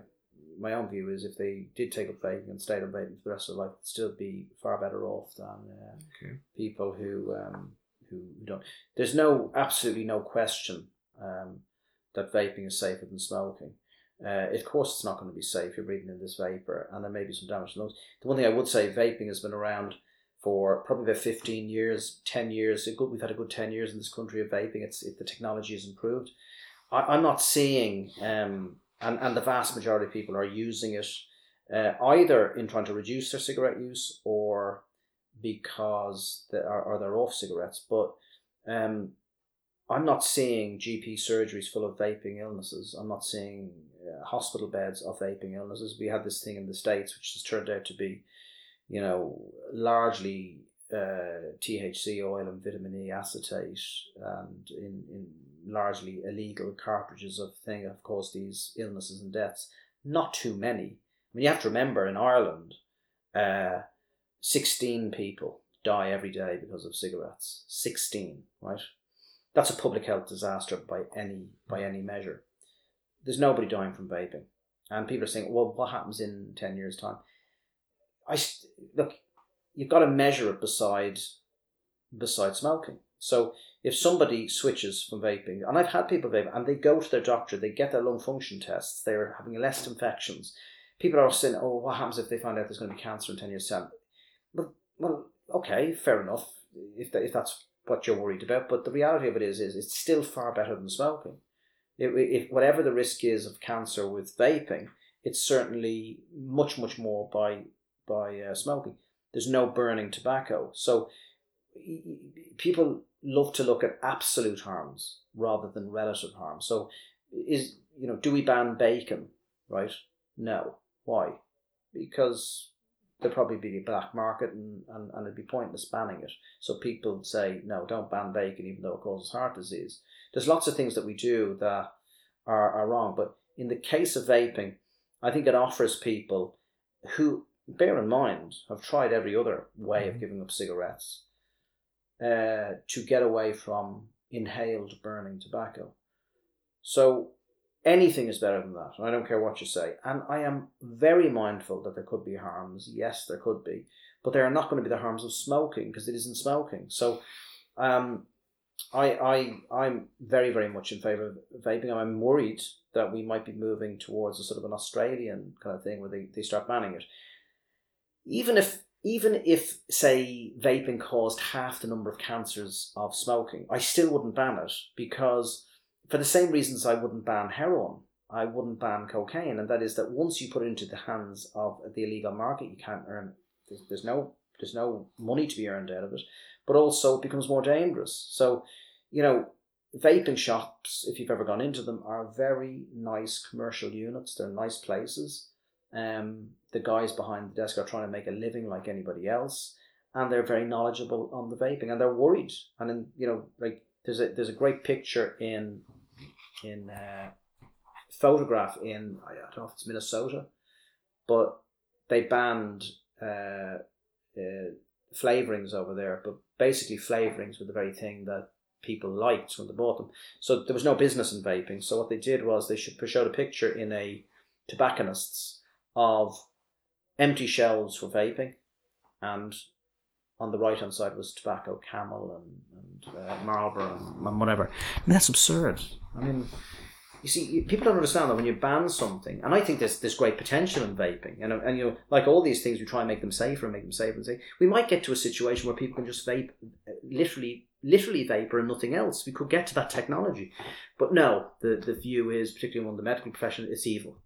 my own view is if they did take up vaping and stayed on vaping for the rest of their life, they'd still be far better off than uh, Okay. people who um, who don't. There's no absolutely no question um, that vaping is safer than smoking. Uh, of course, it's not going to be safe. You're breathing in this vapor, and there may be some damage to lungs. The one thing I would say, vaping has been around for probably about 15 years, 10 years. We've had a good 10 years in this country of vaping. It's it, the technology has improved. I, I'm not seeing, um, and and the vast majority of people are using it uh, either in trying to reduce their cigarette use or because they are they're off cigarettes. But um, I'm not seeing GP surgeries full of vaping illnesses. I'm not seeing uh, hospital beds of vaping illnesses. We had this thing in the states, which has turned out to be, you know, largely uh, THC oil and vitamin E acetate, and in, in largely illegal cartridges of thing have caused these illnesses and deaths. Not too many. I mean, you have to remember in Ireland, uh, 16 people die every day because of cigarettes. 16, right? That's a public health disaster by any by mm. any measure. There's nobody dying from vaping. And people are saying, well, what happens in 10 years' time? I look, you've got to measure it beside beside smoking. So if somebody switches from vaping, and I've had people vape, and they go to their doctor, they get their lung function tests, they're having less infections. People are saying, "Oh, what happens if they find out there's going to be cancer in ten years' time?" Well, well, okay, fair enough, if that, if that's what you're worried about. But the reality of it is, is it's still far better than smoking. If, if whatever the risk is of cancer with vaping, it's certainly much much more by by uh, smoking. There's no burning tobacco, so people love to look at absolute harms rather than relative harm. So, is you know, do we ban bacon? Right? No. Why? Because there'd probably be a black market and, and, and it'd be pointless banning it. So people say, no, don't ban bacon even though it causes heart disease. There's lots of things that we do that are, are wrong. But in the case of vaping, I think it offers people who, bear in mind, have tried every other way of giving up cigarettes uh, to get away from inhaled burning tobacco. So anything is better than that. I don't care what you say. And I am very mindful that there could be harms. Yes, there could be. But there are not going to be the harms of smoking because it isn't smoking. So um, I, I, I'm very, very much in favour of vaping. I'm worried that we might be moving towards a sort of an Australian kind of thing where they, they start banning it. Even if even if say vaping caused half the number of cancers of smoking, I still wouldn't ban it because for the same reasons I wouldn't ban heroin, I wouldn't ban cocaine, and that is that once you put it into the hands of the illegal market, you can't earn. There's, there's no there's no money to be earned out of it, but also it becomes more dangerous. So, you know, vaping shops, if you've ever gone into them, are very nice commercial units. They're nice places. Um, the guys behind the desk are trying to make a living like anybody else, and they're very knowledgeable on the vaping, and they're worried. And then you know, like there's a there's a great picture in in uh, photograph in I don't know if it's Minnesota, but they banned uh, uh, flavorings over there. But basically, flavorings were the very thing that people liked when they bought them. So there was no business in vaping. So what they did was they should showed a picture in a tobacconist's of empty shelves for vaping, and on the right hand side was tobacco, Camel, and, and uh, Marlboro, and, and whatever. And that's absurd. I mean, you see, you- people don't understand that when you ban something, and I think there's there's great potential in vaping, and and you know, like all these things, we try and make them safer, and make them safer, and say we might get to a situation where people can just vape, uh, literally, literally vapor and nothing else. We could get to that technology, but no, the the view is, particularly among the medical profession, it's evil,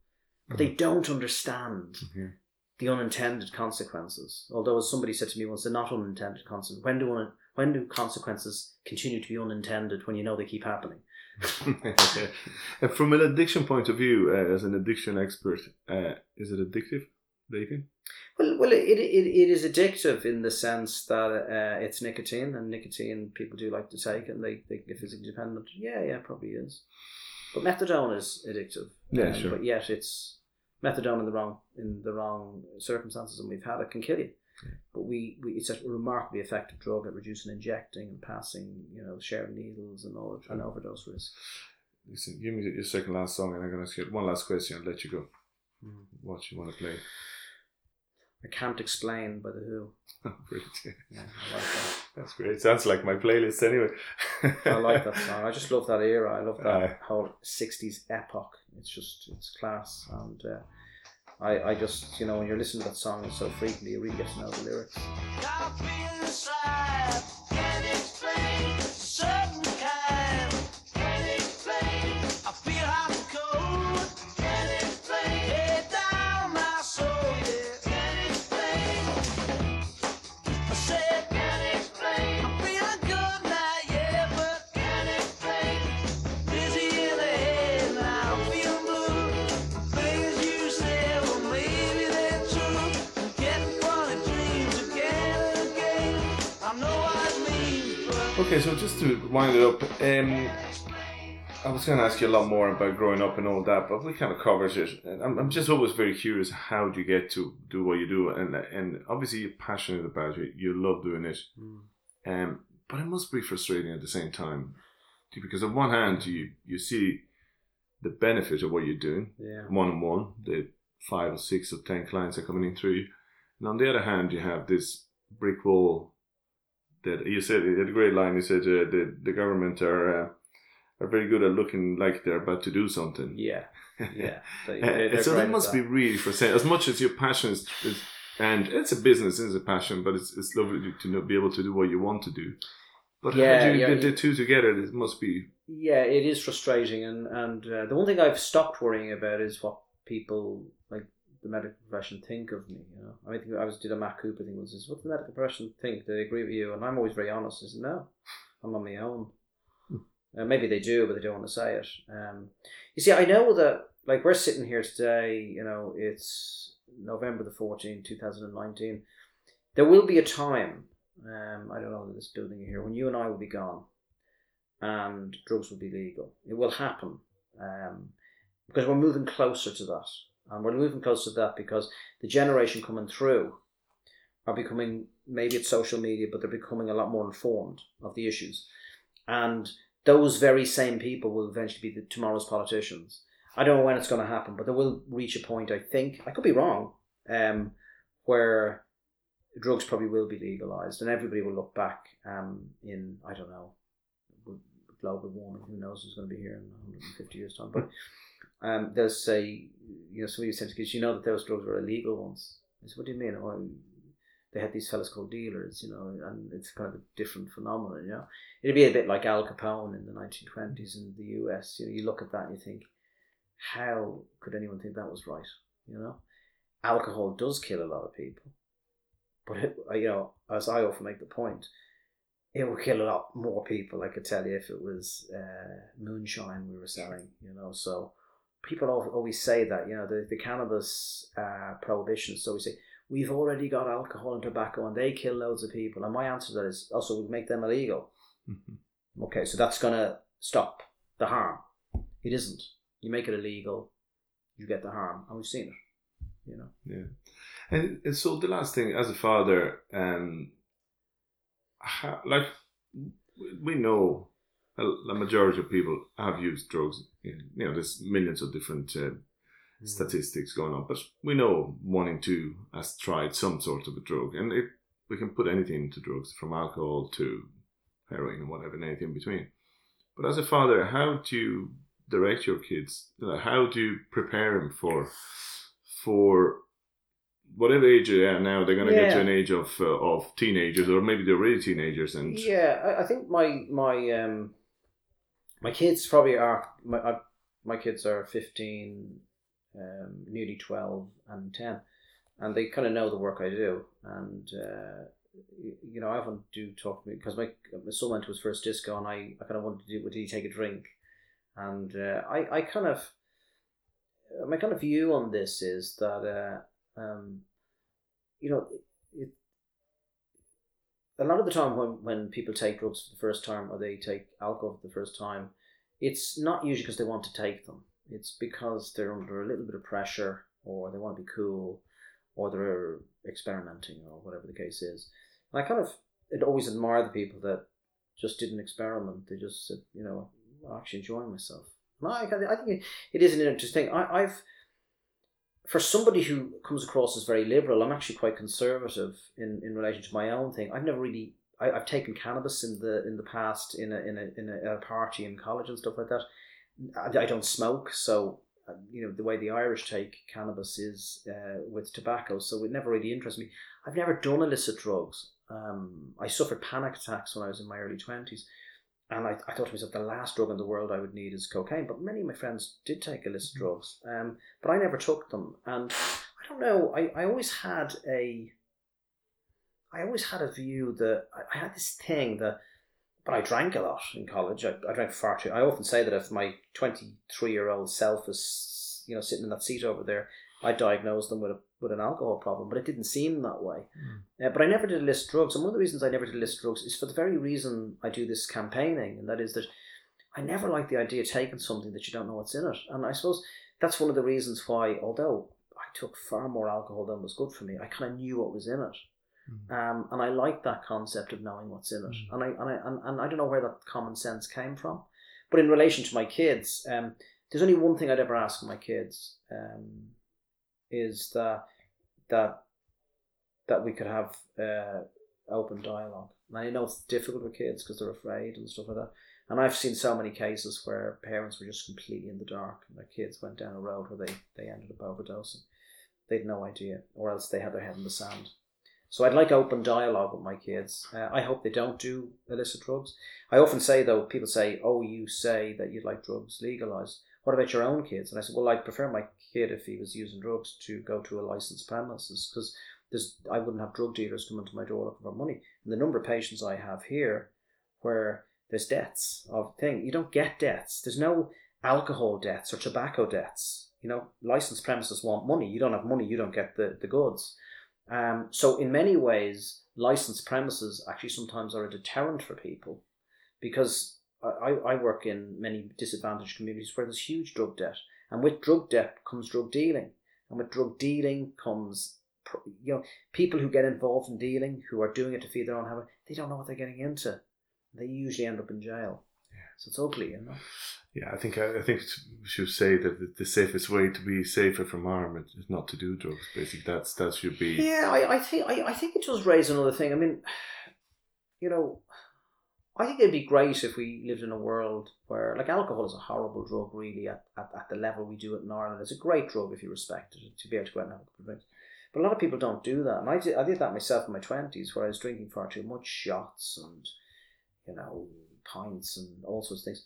but they don't understand Mhm. The unintended consequences. Although, as somebody said to me once, they're not unintended consequences. When do un- when do consequences continue to be unintended when you know they keep happening? from an addiction point of view, uh, as an addiction expert, uh, is it addictive, vaping? Well, well, it, it, it is addictive in the sense that uh, it's nicotine, and nicotine people do like to take, and they, they get physically dependent. Yeah, yeah, probably is. But methadone is addictive. Yeah, um, sure. But yet, it's methadone in the wrong in the wrong circumstances, and we've had it can kill you. But we, we it's a remarkably effective drug at reducing injecting and passing, you know, sharing needles and all and overdose risk. Listen, give me your second last song, and I'm going to ask you one last question and let you go. Hmm. What you want to play? I can't explain by the Who. Brilliant. Yeah, I like that. That's great. Sounds like my playlist anyway. I like that song. I just love that era. I love that Aye. whole '60s epoch. It's just it's class, and uh, I I just you know when you're listening to that song so frequently, you really get to know the lyrics. Got a feeling explain, kind, Okay, so just to wind it up, um, I was going to ask you a lot more about growing up and all that, but we kind of covered it. I'm, I'm just always very curious how do you get to do what you do, and and obviously you're passionate about it, you love doing it, um, but it must be frustrating at the same time, because on one hand you you see the benefit of what you're doing, Yeah. one on one, the five or six or ten clients are coming in through you. And on the other hand, you have this brick wall that you said, you had a great line, you said uh, the, the government are, uh, are very good at looking like they're about to do something. Yeah. Yeah. They, they- so that at must be that. really frustrating. As much as your passion is, is and it's a business, it's a passion, but it's, it's lovely to know, be able to do what you want to do. But Yeah, how do you yeah, get the two together? It must be Yeah, it is frustrating, and and uh, the one thing I've stopped worrying about is what people like the medical profession think of me. You know, I mean, I was did a Matt Cooper thing was is what the medical profession think? Do they agree with you? And I'm always very honest. Is no, I'm on my own. Uh, maybe they do, but they don't want to say it. Um, you see, I know that like we're sitting here today. You know, it's November the fourteenth, two thousand and nineteen. There will be a time. Um, I don't know this building here when you and I will be gone and drugs will be legal. It will happen um, because we're moving closer to that. And we're moving closer to that because the generation coming through are becoming, maybe it's social media, but they're becoming a lot more informed of the issues. And those very same people will eventually be the, tomorrow's politicians. I don't know when it's going to happen, but they will reach a point, I think, I could be wrong, um, where drugs probably will be legalized and everybody will look back um, in, I don't know, global warming, who knows who's going to be here in 150 years' time. But um, they'll say, you know, somebody said, because you know that those drugs were illegal once. I said, what do you mean? Oh, they had these fellas called dealers, you know, and it's kind of a different phenomenon, you know. It'd be a bit like Al Capone in the 1920s in the US. You know, you look at that and you think, how could anyone think that was right? You know, alcohol does kill a lot of people, but it, you know, as I often make the point, it will kill a lot more people. I could tell you if it was uh, moonshine we were selling, you know. So people always say that, you know, the the cannabis uh, prohibition. So we say we've already got alcohol and tobacco, and they kill loads of people. And my answer to that is also we make them illegal. Okay, so that's gonna stop the harm. It isn't. You make it illegal, you get the harm, and we've seen it. You know. Yeah. And, and so the last thing, as a father, um, how, like we know a, a majority of people have used drugs. You know, there's millions of different uh, statistics going on, but we know one in two has tried some sort of a drug, and it, we can put anything into drugs, from alcohol to heroin and whatever, and anything in between. But as a father, how do you direct your kids? How do you prepare them for for whatever age they are now? They're going to get to an age of uh, of teenagers, or maybe they're already teenagers, and Yeah, I, I think my my um my kids probably are my I, my kids are fifteen, um, nearly twelve, and ten, and they kind of know the work I do, and uh, you know I often do talk to me because my my son went to his first disco, and I, I kind of wanted to do did he take a drink, and uh, I I kind of my kind of view on this is that uh, um you know a lot of the time when, when people take drugs for the first time or they take alcohol for the first time, it's not usually because they want to take them. It's because they're under a little bit of pressure or they want to be cool or they're experimenting or whatever the case is. And I kind of I'd always admire the people that just didn't experiment. They just said, you know, I'm actually enjoying myself. And I, I think it is an interesting. I, I've for somebody who comes across as very liberal, I'm actually quite conservative in, in relation to my own thing. I've never really I, I've taken cannabis in the in the past in a in a in a, a party in college and stuff like that. I, I don't smoke, so uh, you know the way the Irish take cannabis is uh, with tobacco, so it never really interests me. I've never done illicit drugs. Um, I suffered panic attacks when I was in my early twenties, and I, I thought to myself, the last drug in the world I would need is cocaine. But many of my friends did take illicit drugs, um, but I never took them. And I don't know. I, I always had a I always had a view that I, I had this thing that, but I drank a lot in college. I, I drank far too. I often say that if my 23 year old self is, you know, sitting in that seat over there, I diagnosed them with a with an alcohol problem, but it didn't seem that way. Uh, but I never did illicit drugs, and one of the reasons I never did illicit drugs is for the very reason I do this campaigning, and that is that I never like the idea of taking something that you don't know what's in it. And I suppose that's one of the reasons why, although I took far more alcohol than was good for me, I kind of knew what was in it. Um, and I like that concept of knowing what's in it. And I and I and, and I don't know where that common sense came from. But in relation to my kids, um, there's only one thing I'd ever ask my kids, um, is that that that we could have uh, open dialogue. And I know it's difficult with kids because they're afraid and stuff like that. And I've seen so many cases where parents were just completely in the dark and their kids went down a road where they, they ended up overdosing. They had no idea, or else they had their head in the sand. So I'd like open dialogue with my kids. Uh, I hope they don't do illicit drugs. I often say though, people say, "Oh, you say that you'd like drugs legalized. What about your own kids?" And I said, "Well, I'd prefer my kid if he was using drugs to go to a licensed premises because there's I wouldn't have drug dealers coming to my door looking for money. And the number of patients I have here, where there's deaths of thing, you don't get deaths. There's no alcohol deaths or tobacco deaths. You know, licensed premises want money. You don't have money, you don't get the the goods. Um, so in many ways, licensed premises actually sometimes are a deterrent for people because I, I work in many disadvantaged communities where there's huge drug debt. And with drug debt comes drug dealing. And with drug dealing comes, you know, people who get involved in dealing, who are doing it to feed their own habit, they don't know what they're getting into. They usually end up in jail. So it's ugly, you know. Yeah, I think I, I think we should say that the, the safest way to be safer from harm is is not to do drugs. Basically, that's that should be. Yeah, I, I think I, I think it does raise another thing. I mean, you know, I think it'd be great if we lived in a world where, like, alcohol is a horrible drug, really, at, at, at the level we do it in Ireland. It's a great drug if you respect it, to be able to go out and have a couple of drinks. But a lot of people don't do that. And I did, I did that myself in my 20s, where I was drinking far too much shots and, you know, pints and all sorts of things.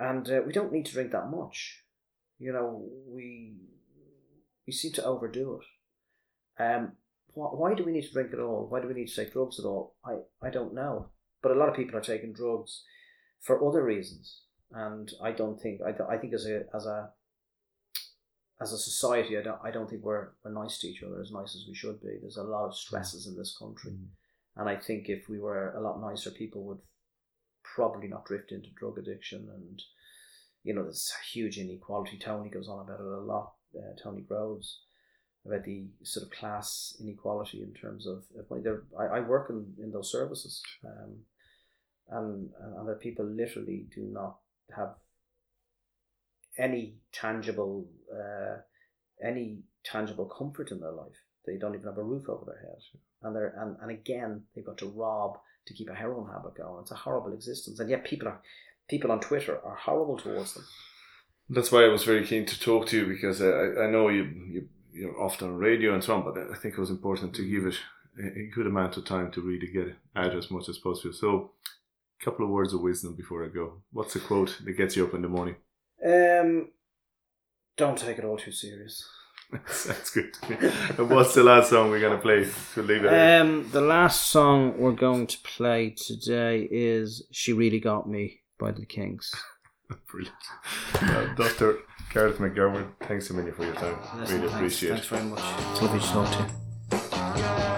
And uh, we don't need to drink that much. You know, we we seem to overdo it. Um, why, do we need to drink at all? Why do we need to take drugs at all? I, I don't know. But a lot of people are taking drugs for other reasons, and I don't think I, I think as a as a as a society, I don't I don't think we're we're nice to each other as nice as we should be. There's a lot of stresses in this country, and I think if we were a lot nicer, people would probably not drift into drug addiction and you know there's a huge inequality. Tony goes on about it a lot. Uh, Tony Groves about the sort of class inequality in terms of, of money. I, I work in, in those services, um, and and there people literally do not have any tangible uh, any tangible comfort in their life. They don't even have a roof over their head, and they're and, and again they've got to rob to keep a heroin habit going. It's a horrible existence, and yet people are people on Twitter are horrible towards them. That's why I was very keen to talk to you because I, I know you, you you're often on radio and so on, but I think it was important to give it a, good amount of time to really get out as much as possible. So, couple of words of wisdom before I go. What's the quote that gets you up in the morning? Um, don't take it all too serious. That's good. and what's the last song we're gonna play to leave it? Um, the last song we're going to play today is "She Really Got Me" by the Kinks. Brilliant. Well, Dr. Garrett McGovern, thanks a million for your time. Listen, really thanks, appreciate thanks it. very much. It's lovely to talk to you.